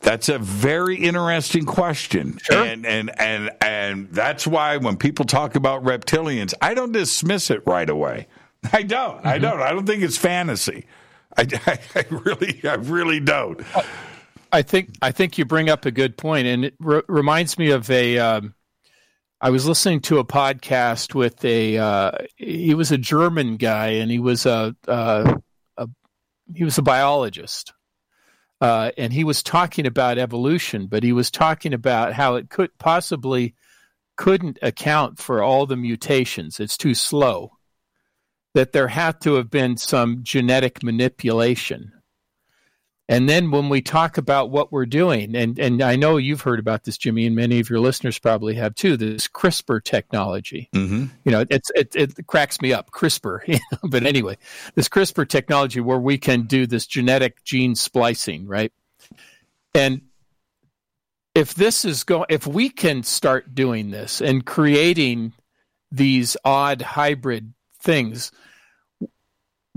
That's a very interesting question. And and and and that's why when people talk about reptilians, I don't dismiss it right away. I don't. I mm-hmm. don't. I don't think it's fantasy. I, I, I really I really don't. Uh, I think I think you bring up a good point, and it re- reminds me of a. Um, I was listening to a podcast with a. Uh, he was a German guy, and he was a, a, a he was a biologist, uh, and he was talking about evolution, but he was talking about how it could possibly couldn't account for all the mutations. It's too slow. That there had to have been some genetic manipulation. And then when we talk about what we're doing, and, and I know you've heard about this, Jimmy, and many of your listeners probably have too, this CRISPR technology. Mm-hmm. You know, it's it, it cracks me up, CRISPR. you know, but anyway, this CRISPR technology where we can do this genetic gene splicing, right? And if this is going, if we can start doing this and creating these odd hybrid things,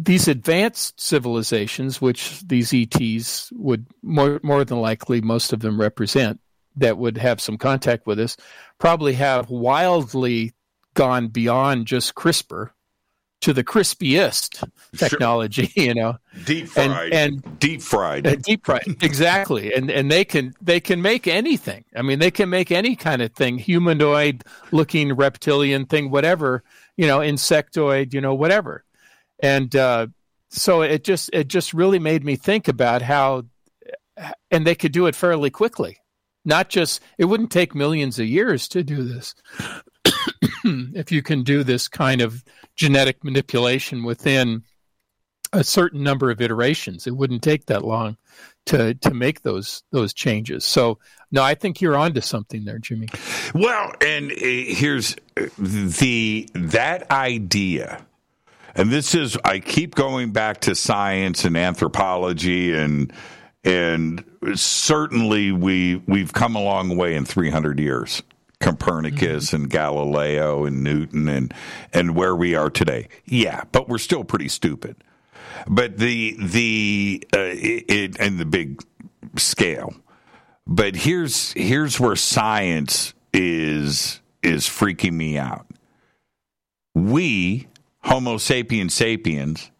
these advanced civilizations, which these ETs would more, more than likely, most of them represent, that would have some contact with us, probably have wildly gone beyond just CRISPR to the crispiest technology, you know, Deep And- fried. and- deep fried. uh, deep fried, exactly, and and they can they can make anything. I mean, they can make any kind of thing, humanoid looking reptilian thing, whatever, you know, insectoid, you know, whatever. And uh, so it just it just really made me think about how, and they could do it fairly quickly. Not just it wouldn't take millions of years to do this. if you can do this kind of genetic manipulation within a certain number of iterations. It wouldn't take that long to to make those those changes. So no, I think you're onto something there, Jimmy. Well, and uh, here's uh, the that idea and this is I keep going back to science and anthropology and and certainly we we've come a long way in 300 years. Copernicus mm-hmm. and Galileo and Newton and and where we are today. Yeah, but we're still pretty stupid. But the the uh, it, and the big scale. But here's here's where science is is freaking me out. We Homo sapiens sapiens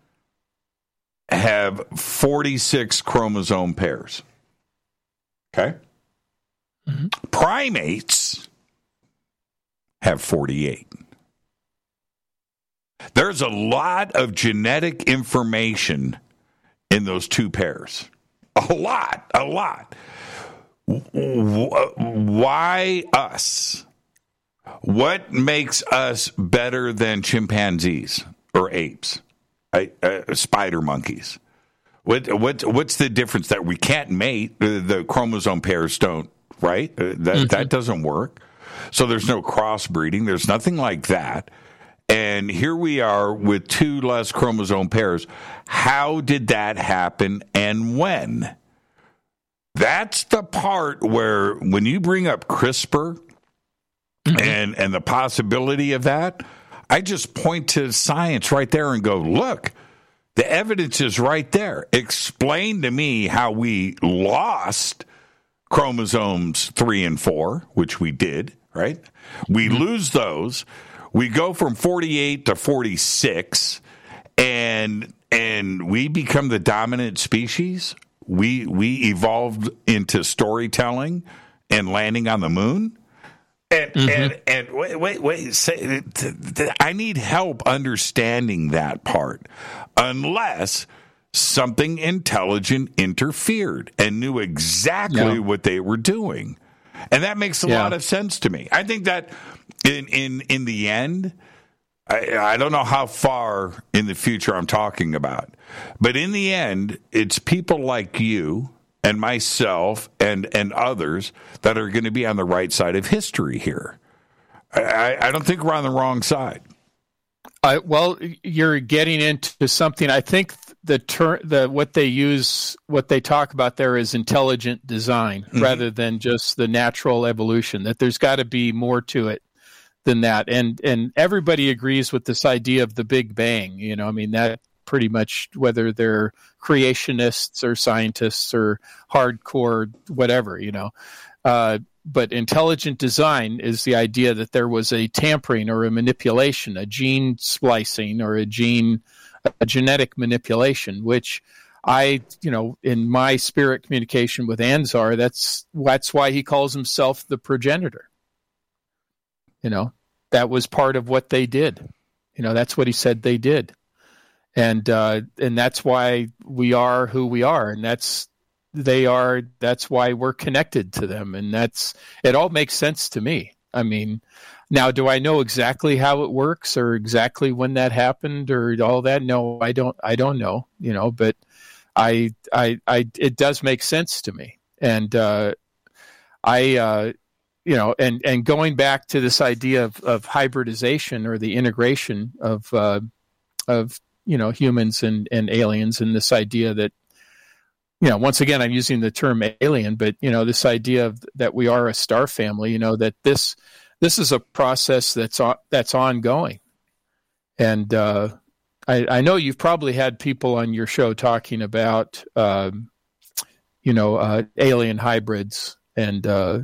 have 46 chromosome pairs. Okay? Mm-hmm. Primates have 48. There's a lot of genetic information in those two pairs. A lot, a lot. Why us? What makes us better than chimpanzees or apes, uh, uh, spider monkeys? What what what's the difference that we can't mate? The chromosome pairs don't, right? Uh, that mm-hmm. that doesn't work. So there's no crossbreeding. There's nothing like that. And here we are with two less chromosome pairs. How did that happen and when? That's the part where when you bring up CRISPR mm-hmm. and and the possibility of that, I just point to science right there and go, look, the evidence is right there. Explain to me how we lost chromosomes 3 and 4, which we did, right? We mm-hmm. lose those. We go from 48 to 46 and and we become the dominant species. We we evolved into storytelling and landing on the moon. And, mm-hmm. and and wait wait wait say, I need help understanding that part unless something intelligent interfered and knew exactly yeah. what they were doing. And that makes a yeah. lot of sense to me. I think that in in in the end, I, I don't know how far in the future I'm talking about, but in the end, it's people like you and myself and and others that are going to be on the right side of history here. I, I don't think we're on the wrong side. Uh, well, you're getting into something. I think the ter- the what they use, what they talk about there is intelligent design mm-hmm. rather than just the natural evolution. That there's got to be more to it than that, and and everybody agrees with this idea of the Big Bang. You know, I mean that pretty much whether they're creationists or scientists or hardcore whatever. You know, uh, but intelligent design is the idea that there was a tampering or a manipulation, a gene splicing or a gene, a genetic manipulation, which I, you know, in my spirit communication with Anzar, that's that's why he calls himself the progenitor. You know, that was part of what they did. You know, that's what he said they did, and uh, and that's why we are who we are, and that's they are that's why we're connected to them. And that's it all makes sense to me. I mean now do i know exactly how it works or exactly when that happened or all that? No i don't i don't know you know but i i i it does make sense to me. And uh i uh you know and and going back to this idea of of hybridization or the integration of uh of you know humans and and aliens and this idea that you know, once again, I'm using the term alien, but you know, this idea of that we are a star family. You know, that this this is a process that's on, that's ongoing, and uh, I, I, know you've probably had people on your show talking about, um, you know, uh, alien hybrids, and uh,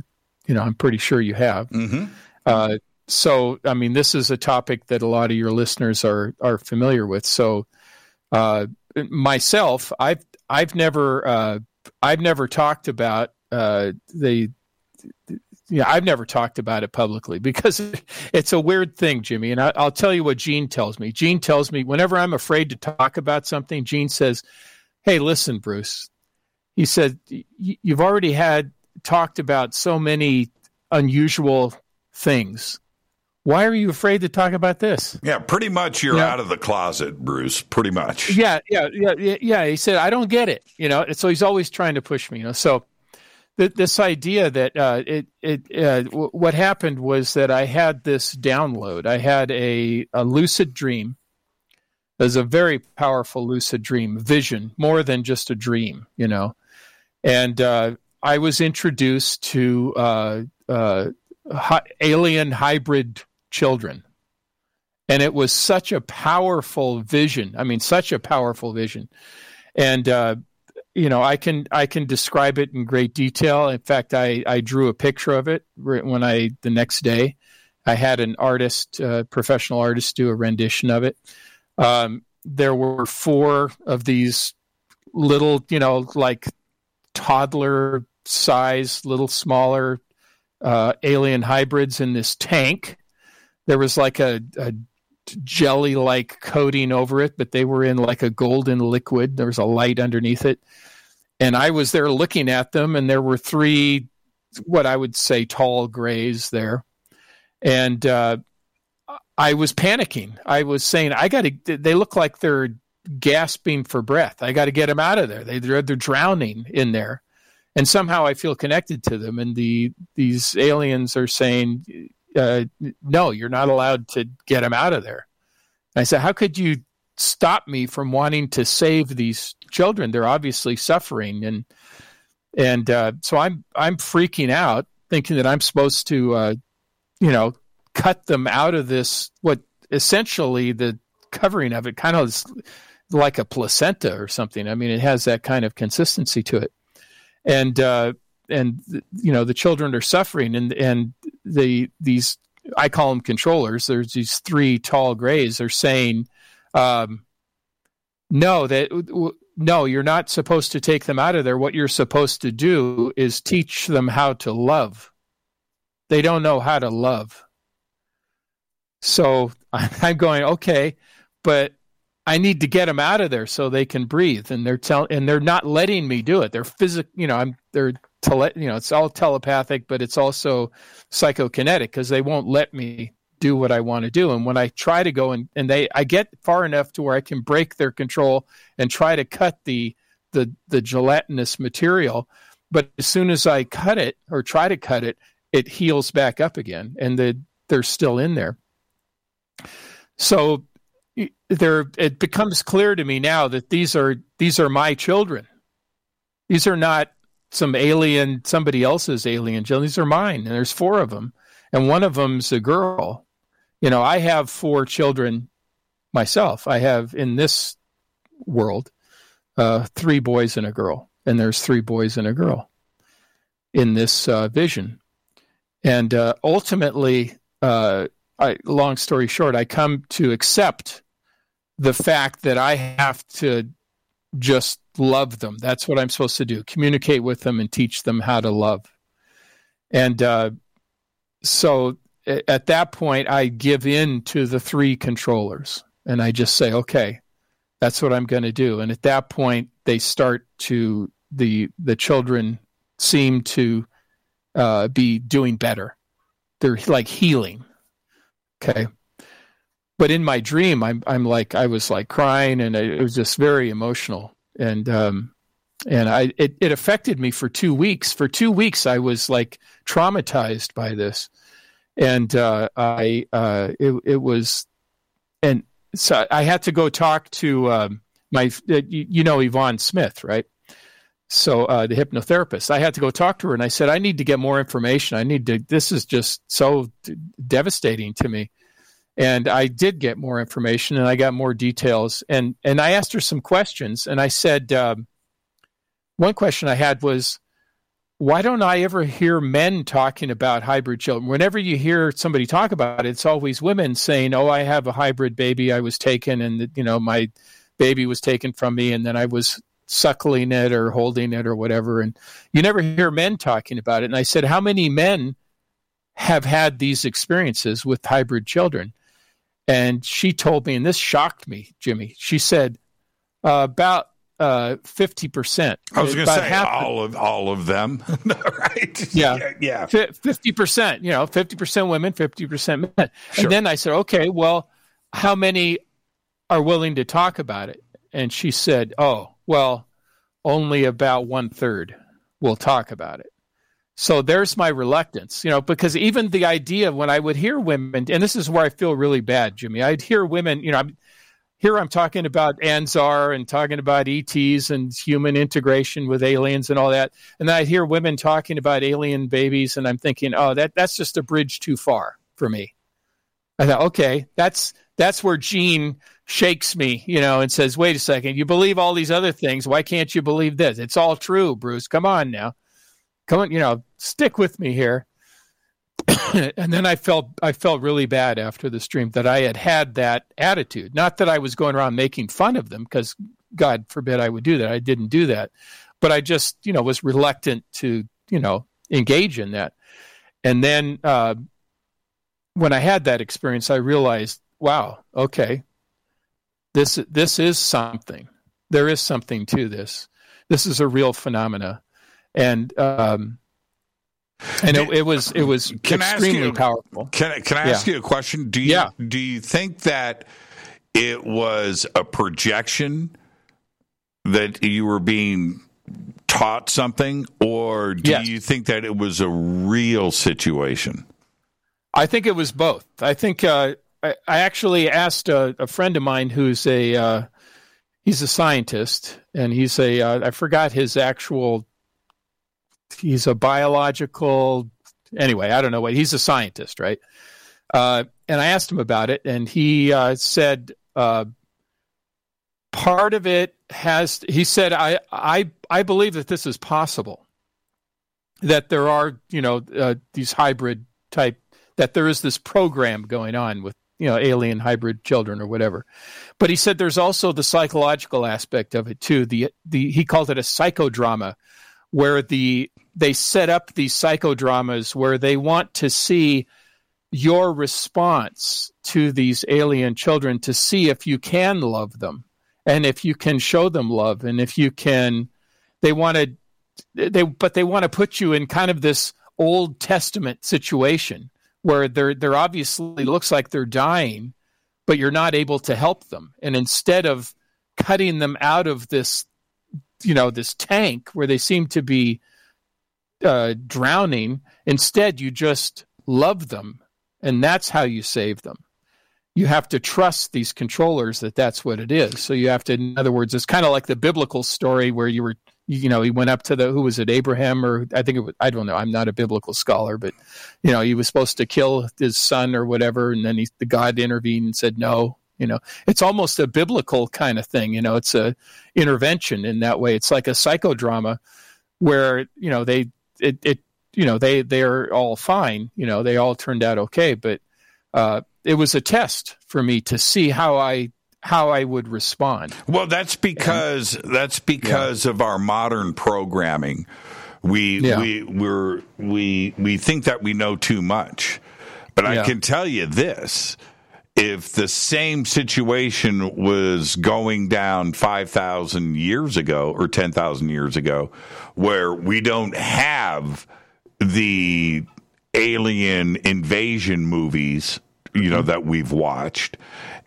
you know, I'm pretty sure you have. Mm-hmm. So, I mean, this is a topic that a lot of your listeners are are familiar with. So, uh, myself, I've I've never uh, I've never talked about uh, the yeah, I've never talked about it publicly because it's a weird thing, Jimmy. And I, will tell you what Gene tells me. Gene tells me whenever I'm afraid to talk about something, Gene says, "Hey, listen, Bruce." He said, "You've already had talked about so many unusual things why are you afraid to talk about this? Yeah, pretty much you're yeah. out of the closet, Bruce. Pretty much. Yeah, yeah, yeah, yeah. He said, I don't get it. You know, so he's always trying to push me. You know, so th- this idea that uh, it it uh, w- what happened was that I had this download. I had a, a lucid dream It was a very powerful lucid dream vision, more than just a dream, you know. And uh, I was introduced to uh, uh, hi- alien hybrid children. And it was such a powerful vision. I mean, such a powerful vision. And, uh, you know, I can I can describe it in great detail. In fact, I, I drew a picture of it when I the next day. I had an artist, uh, professional artist, do a rendition of it. Um, there were four of these little, you know, like toddler size, little smaller uh, alien hybrids in this tank. There was like a, a jelly like coating over it, but they were in like a golden liquid. There was a light underneath it. And I was there looking at them, and there were three, what I would say, tall grays there. And uh, I was panicking. I was saying, I got to, they look like they're gasping for breath. I got to get them out of there. They, they're, they're drowning in there and somehow I feel connected to them. And the these aliens are saying, uh, "No, you're not allowed to get them out of there." And I said, "How could you stop me from wanting to save these children? They're obviously suffering." And and uh, so I'm I'm freaking out, thinking that I'm supposed to, uh, you know, cut them out of this. What essentially the covering of it kind of is like a placenta or something. I mean, it has that kind of consistency to it and uh, and you know the children are suffering, and and the these I call them controllers. There's these three tall grays are saying, um, no, that no, you're not supposed to take them out of there. What you're supposed to do is teach them how to love. They don't know how to love. So I'm going, okay, but I need to get them out of there so they can breathe. And they're telling, and they're not letting me do it. They're physic, you know, I'm they're tele, you know, it's all telepathic, but it's also psychokinetic because they won't let me do what I want to do. And when I try to go and, and they I get far enough to where I can break their control and try to cut the the the gelatinous material, but as soon as I cut it or try to cut it, it heals back up again and the, they're still in there. So there it becomes clear to me now that these are these are my children. These are not some alien somebody else's alien children. These are mine, and there's four of them, and one of them's a girl. You know, I have four children myself. I have in this world uh, three boys and a girl, and there's three boys and a girl in this uh, vision, and uh, ultimately. Uh, I, long story short, I come to accept the fact that I have to just love them. That's what I'm supposed to do communicate with them and teach them how to love. And uh, so at that point, I give in to the three controllers and I just say, okay, that's what I'm going to do. And at that point, they start to, the, the children seem to uh, be doing better. They're like healing. Okay but in my dream, I'm I'm like I was like crying, and it was just very emotional, and um, and I it, it affected me for two weeks. For two weeks, I was like traumatized by this, and uh, I uh, it it was, and so I had to go talk to um, my uh, you know Yvonne Smith, right? So uh, the hypnotherapist, I had to go talk to her, and I said I need to get more information. I need to. This is just so d- devastating to me and I did get more information and I got more details and and I asked her some questions and I said um, one question I had was why don't I ever hear men talking about hybrid children? Whenever you hear somebody talk about it, it's always women saying, "Oh, I have a hybrid baby. I was taken, and you know my baby was taken from me, and then I was suckling it or holding it or whatever." And you never hear men talking about it. And I said, "How many men have had these experiences with hybrid children?" And she told me, and this shocked me, Jimmy. She said uh, about uh, fifty uh, percent. I was going to say half all of all of them, right? Yeah, yeah, fifty percent. You know, fifty percent women, fifty percent men. Sure. And then I said, okay, well, how many are willing to talk about it? And she said, oh, well, only about one third will talk about it. So there's my reluctance, you know, because even the idea when I would hear women, and this is where I feel really bad, Jimmy, I'd hear women, you know, here I'm talking about Anzar and talking about ETs and human integration with aliens and all that, and then I hear women talking about alien babies, and I'm thinking, oh, that that's just a bridge too far for me. I thought, okay, that's that's where Gene shakes me, you know, and says, wait a second, you believe all these other things, why can't you believe this? It's all true, Bruce. Come on now, come on, you know, stick with me here. and then I felt I felt really bad after the stream that I had had that attitude. Not that I was going around making fun of them, because God forbid I would do that. I didn't do that, but I just you know was reluctant to you know engage in that. And then uh, when I had that experience, I realized, wow, okay, this this is something. There is something to this. This is a real phenomena, and um, and it, it, was it was can extremely you, powerful. Can I, can I ask yeah. you a question? Do you yeah. do you think that it was a projection that you were being taught something, or do yes. you think that it was a real situation? I think it was both. I think uh, I, I, actually asked a, a, friend of mine who's a uh, he's a scientist, and he's a uh, I forgot his actual he's a biological anyway i don't know what he's a scientist right? Uh, and i asked him about it and he uh, said uh, part of it has he said i i i believe that this is possible. That there are you know uh, these hybrid type that there is this program going on with you know alien hybrid children or whatever. But he said there's also the psychological aspect of it too. The the he called it a psychodrama where the they set up these psychodramas where they want to see your response to these alien children to see if you can love them and if you can show them love and if you can they want to they but they want to put you in kind of this old testament situation where they're they're obviously looks like they're dying but you're not able to help them. And instead of cutting them out of this you know this tank where they seem to be uh, drowning. Instead, you just love them, and that's how you save them. You have to trust these controllers that that's what it is. So you have to, in other words, it's kind of like the biblical story where you were, you know, he went up to the who was it, Abraham, or I think it was, I don't know, I'm not a biblical scholar, but you know, he was supposed to kill his son or whatever, and then he, the God intervened and said no, you know it's almost a biblical kind of thing you know it's a intervention in that way it's like a psychodrama where you know they it, it you know they they're all fine you know they all turned out okay but uh, it was a test for me to see how i how i would respond well that's because and, that's because yeah. of our modern programming we yeah. we we're we we think that we know too much but yeah. i can tell you this if the same situation was going down 5,000 years ago or 10,000 years ago, where we don't have the alien invasion movies, you know, that we've watched,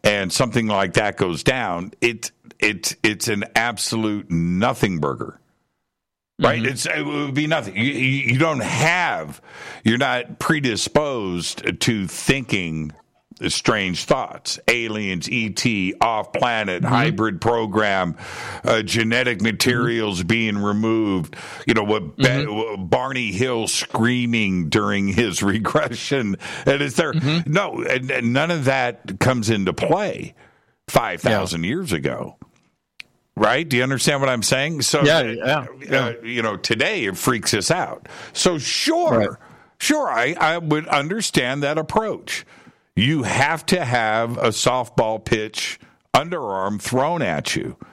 and something like that goes down, it, it, it's an absolute nothing burger right? Mm-hmm. It's it would be nothing. You, you, don't have, you're not predisposed to thinking strange thoughts aliens et off planet mm-hmm. hybrid program uh, genetic materials mm-hmm. being removed you know what mm-hmm. barney hill screaming during his regression and is there mm-hmm. no and, and, none of that comes into play 5000 yeah. years ago right do you understand what i'm saying so yeah, yeah, yeah. Uh, you know today it freaks us out so sure right. sure I, I would understand that approach you have to have a softball pitch underarm thrown at you.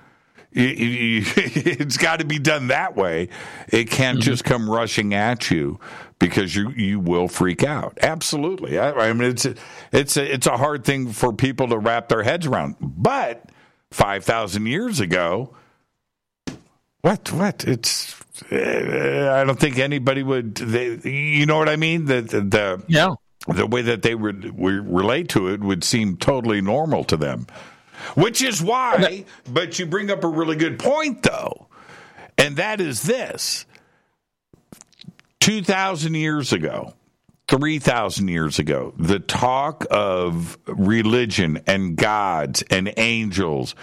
It's got to be done that way. It can't mm-hmm. just come rushing at you because you you will freak out. Absolutely. I, I mean, it's a, it's a, it's a hard thing for people to wrap their heads around. But five thousand years ago, what what it's. Uh, I don't think anybody would. They, you know what I mean? The the, the yeah the way that they would relate to it would seem totally normal to them. Which is why, but you bring up a really good point, though, and that is this 2,000 years ago, 3,000 years ago, the talk of religion and gods and angels,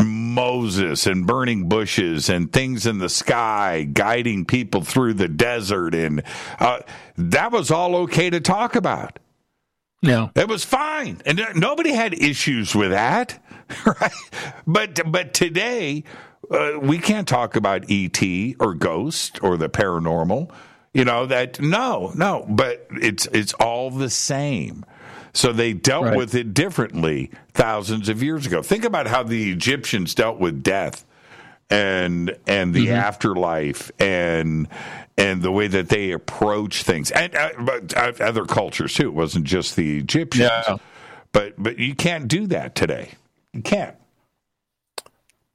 Moses and burning bushes and things in the sky guiding people through the desert, and uh, that was all okay to talk about. No, it was fine, and nobody had issues with that, right? But but today uh, we can't talk about ET or ghost or the paranormal. You know that no, no, but it's it's all the same. So they dealt right. with it differently thousands of years ago. Think about how the Egyptians dealt with death and and the mm-hmm. afterlife and and the way that they approach things and uh, but uh, other cultures too. It wasn't just the Egyptians. Yeah. But but you can't do that today. You can't.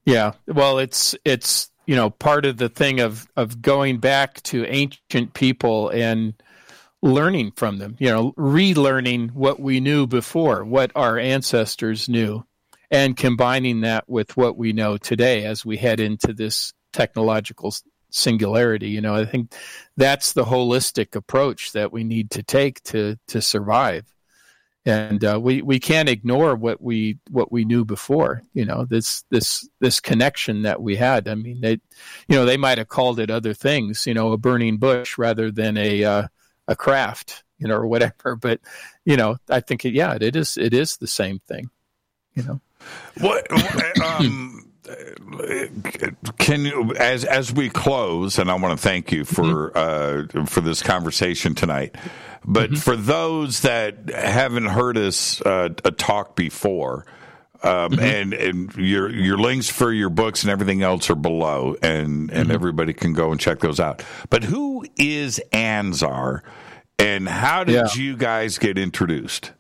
Yeah. Well, it's it's you know part of the thing of of going back to ancient people and learning from them. You know, relearning what we knew before, what our ancestors knew, and combining that with what we know today as we head into this technological singularity. You know, I think that's the holistic approach that we need to take to to survive. And uh, we we can't ignore what we what we knew before. You know, this this this connection that we had. I mean, they, you know, they might have called it other things. You know, a burning bush rather than a uh, a craft. You know, or whatever. But you know, I think it, yeah, it is it is the same thing. You know, what um can you as as we close and i want to thank you for mm-hmm. uh, for this conversation tonight but mm-hmm. for those that haven't heard us uh, talk before um, mm-hmm. and and your your links for your books and everything else are below and and mm-hmm. everybody can go and check those out but who is anzar and how did yeah. you guys get introduced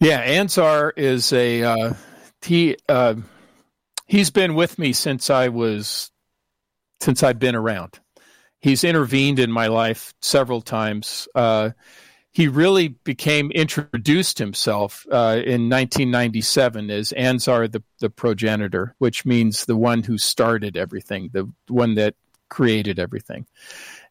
yeah anzar is a uh, he uh, he's been with me since I was since I've been around. He's intervened in my life several times. Uh, he really became introduced himself uh, in 1997 as Anzar the, the progenitor, which means the one who started everything, the one that created everything.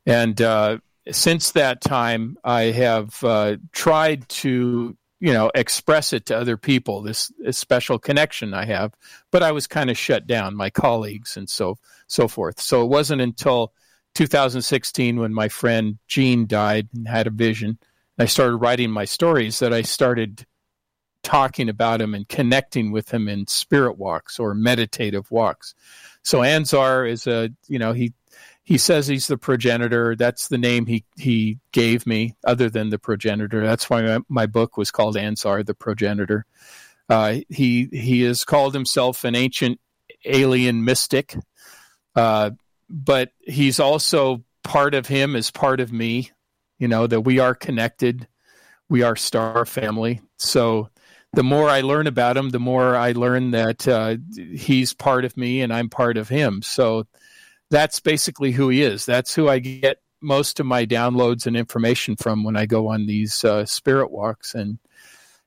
And uh, since that time, I have uh, tried to you know express it to other people this, this special connection i have but i was kind of shut down my colleagues and so so forth so it wasn't until 2016 when my friend gene died and had a vision i started writing my stories that i started talking about him and connecting with him in spirit walks or meditative walks so anzar is a you know he he says he's the progenitor. That's the name he, he gave me, other than the progenitor. That's why my, my book was called Anzar, the progenitor. Uh, he he has called himself an ancient alien mystic, uh, but he's also part of him is part of me. You know that we are connected. We are star family. So the more I learn about him, the more I learn that uh, he's part of me and I'm part of him. So that's basically who he is. That's who I get most of my downloads and information from when I go on these uh, spirit walks. And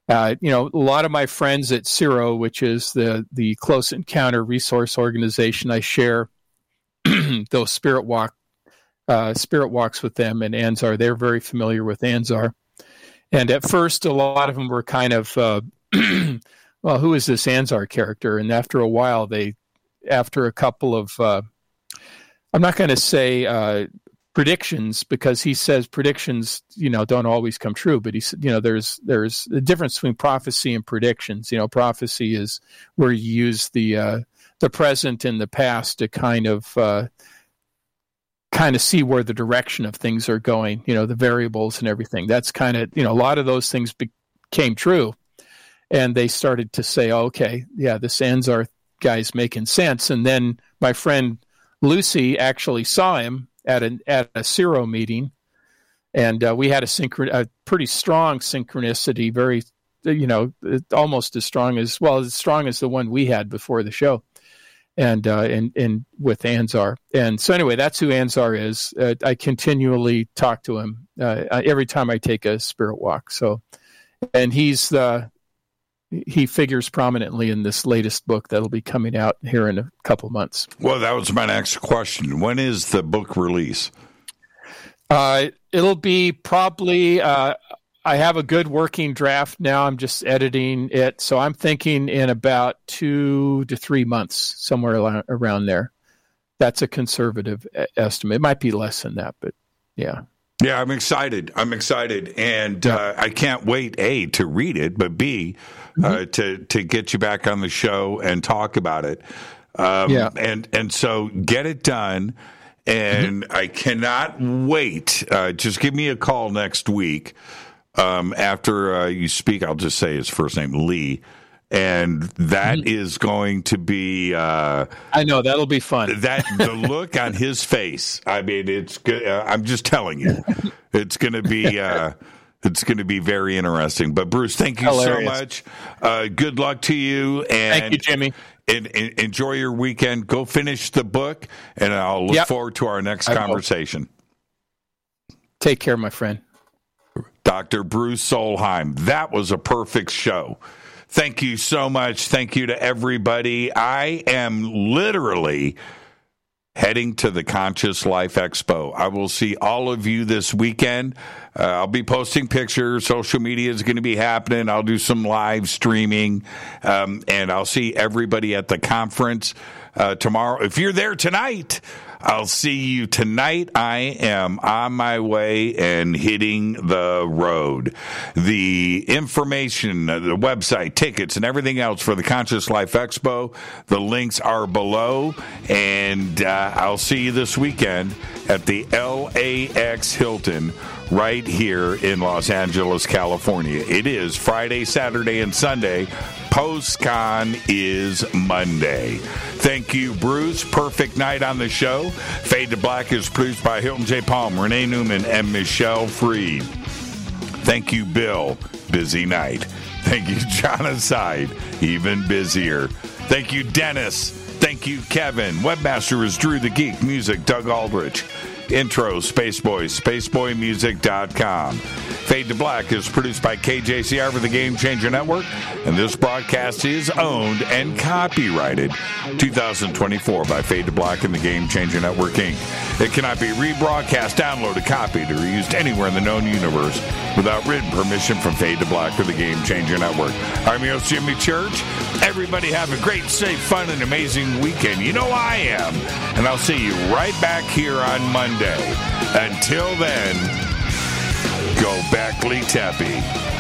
uh, you know, a lot of my friends at CERO, which is the the Close Encounter Resource Organization, I share those spirit walk uh, spirit walks with them and Anzar. They're very familiar with Anzar. And at first, a lot of them were kind of, uh, well, who is this Anzar character? And after a while, they, after a couple of uh, I'm not going to say uh, predictions because he says predictions, you know, don't always come true. But he's, you know, there's there's a difference between prophecy and predictions. You know, prophecy is where you use the uh, the present and the past to kind of uh, kind of see where the direction of things are going. You know, the variables and everything. That's kind of you know a lot of those things became true, and they started to say, oh, okay, yeah, this Anzar guy's making sense. And then my friend Lucy actually saw him at an at a CERO meeting, and uh, we had a, a pretty strong synchronicity, very you know almost as strong as well as strong as the one we had before the show, and uh, and and with Anzar. And so anyway, that's who Anzar is. Uh, I continually talk to him uh, every time I take a spirit walk. So, and he's the he figures prominently in this latest book that'll be coming out here in a couple months. Well, that was my next question. When is the book release? Uh, it'll be probably. Uh, I have a good working draft now. I'm just editing it, so I'm thinking in about two to three months, somewhere around there. That's a conservative estimate. It might be less than that, but yeah. Yeah, I'm excited. I'm excited, and uh, I can't wait a to read it, but b uh, mm-hmm. to to get you back on the show and talk about it. Um, yeah, and and so get it done. And mm-hmm. I cannot wait. Uh, just give me a call next week um, after uh, you speak. I'll just say his first name, Lee and that mm-hmm. going to be uh, i know that'll be fun that the look on his face i mean it's good uh, i'm just telling you it's going to be uh, it's going to be very interesting but bruce thank you Hilarious. so much uh, good luck to you and thank you jimmy and, and enjoy your weekend go finish the book and i'll look yep. forward to our next I conversation take care my friend dr bruce solheim that was a perfect show Thank you so much. Thank you to everybody. I am literally heading to the Conscious Life Expo. I will see all of you this weekend. Uh, I'll be posting pictures. Social media is going to be happening. I'll do some live streaming, um, and I'll see everybody at the conference uh, tomorrow. If you're there tonight, I'll see you tonight. I am on my way and hitting the road. The information, uh, the website, tickets, and everything else for the Conscious Life Expo, the links are below. And uh, I'll see you this weekend at the LAX Hilton right here in Los Angeles, California. It is Friday, Saturday, and Sunday. PostCon is Monday. Thank you, Bruce. Perfect night on the show. Fade to Black is produced by Hilton J. Palm, Renee Newman, and Michelle Freed. Thank you, Bill. Busy night. Thank you, John Aside. Even busier. Thank you, Dennis. Thank you, Kevin. Webmaster is Drew the Geek. Music, Doug Aldrich. Intro, Spaceboy, spaceboymusic.com. Fade to Black is produced by KJCR for the Game Changer Network, and this broadcast is owned and copyrighted 2024 by Fade to Black and the Game Changer Network, Inc. It cannot be rebroadcast, downloaded, copied, or used anywhere in the known universe without written permission from Fade to Black or the Game Changer Network. I'm your host, Jimmy Church. Everybody have a great, safe, fun, and amazing weekend. You know I am. And I'll see you right back here on Monday. Until then, go back, Lee Tappy.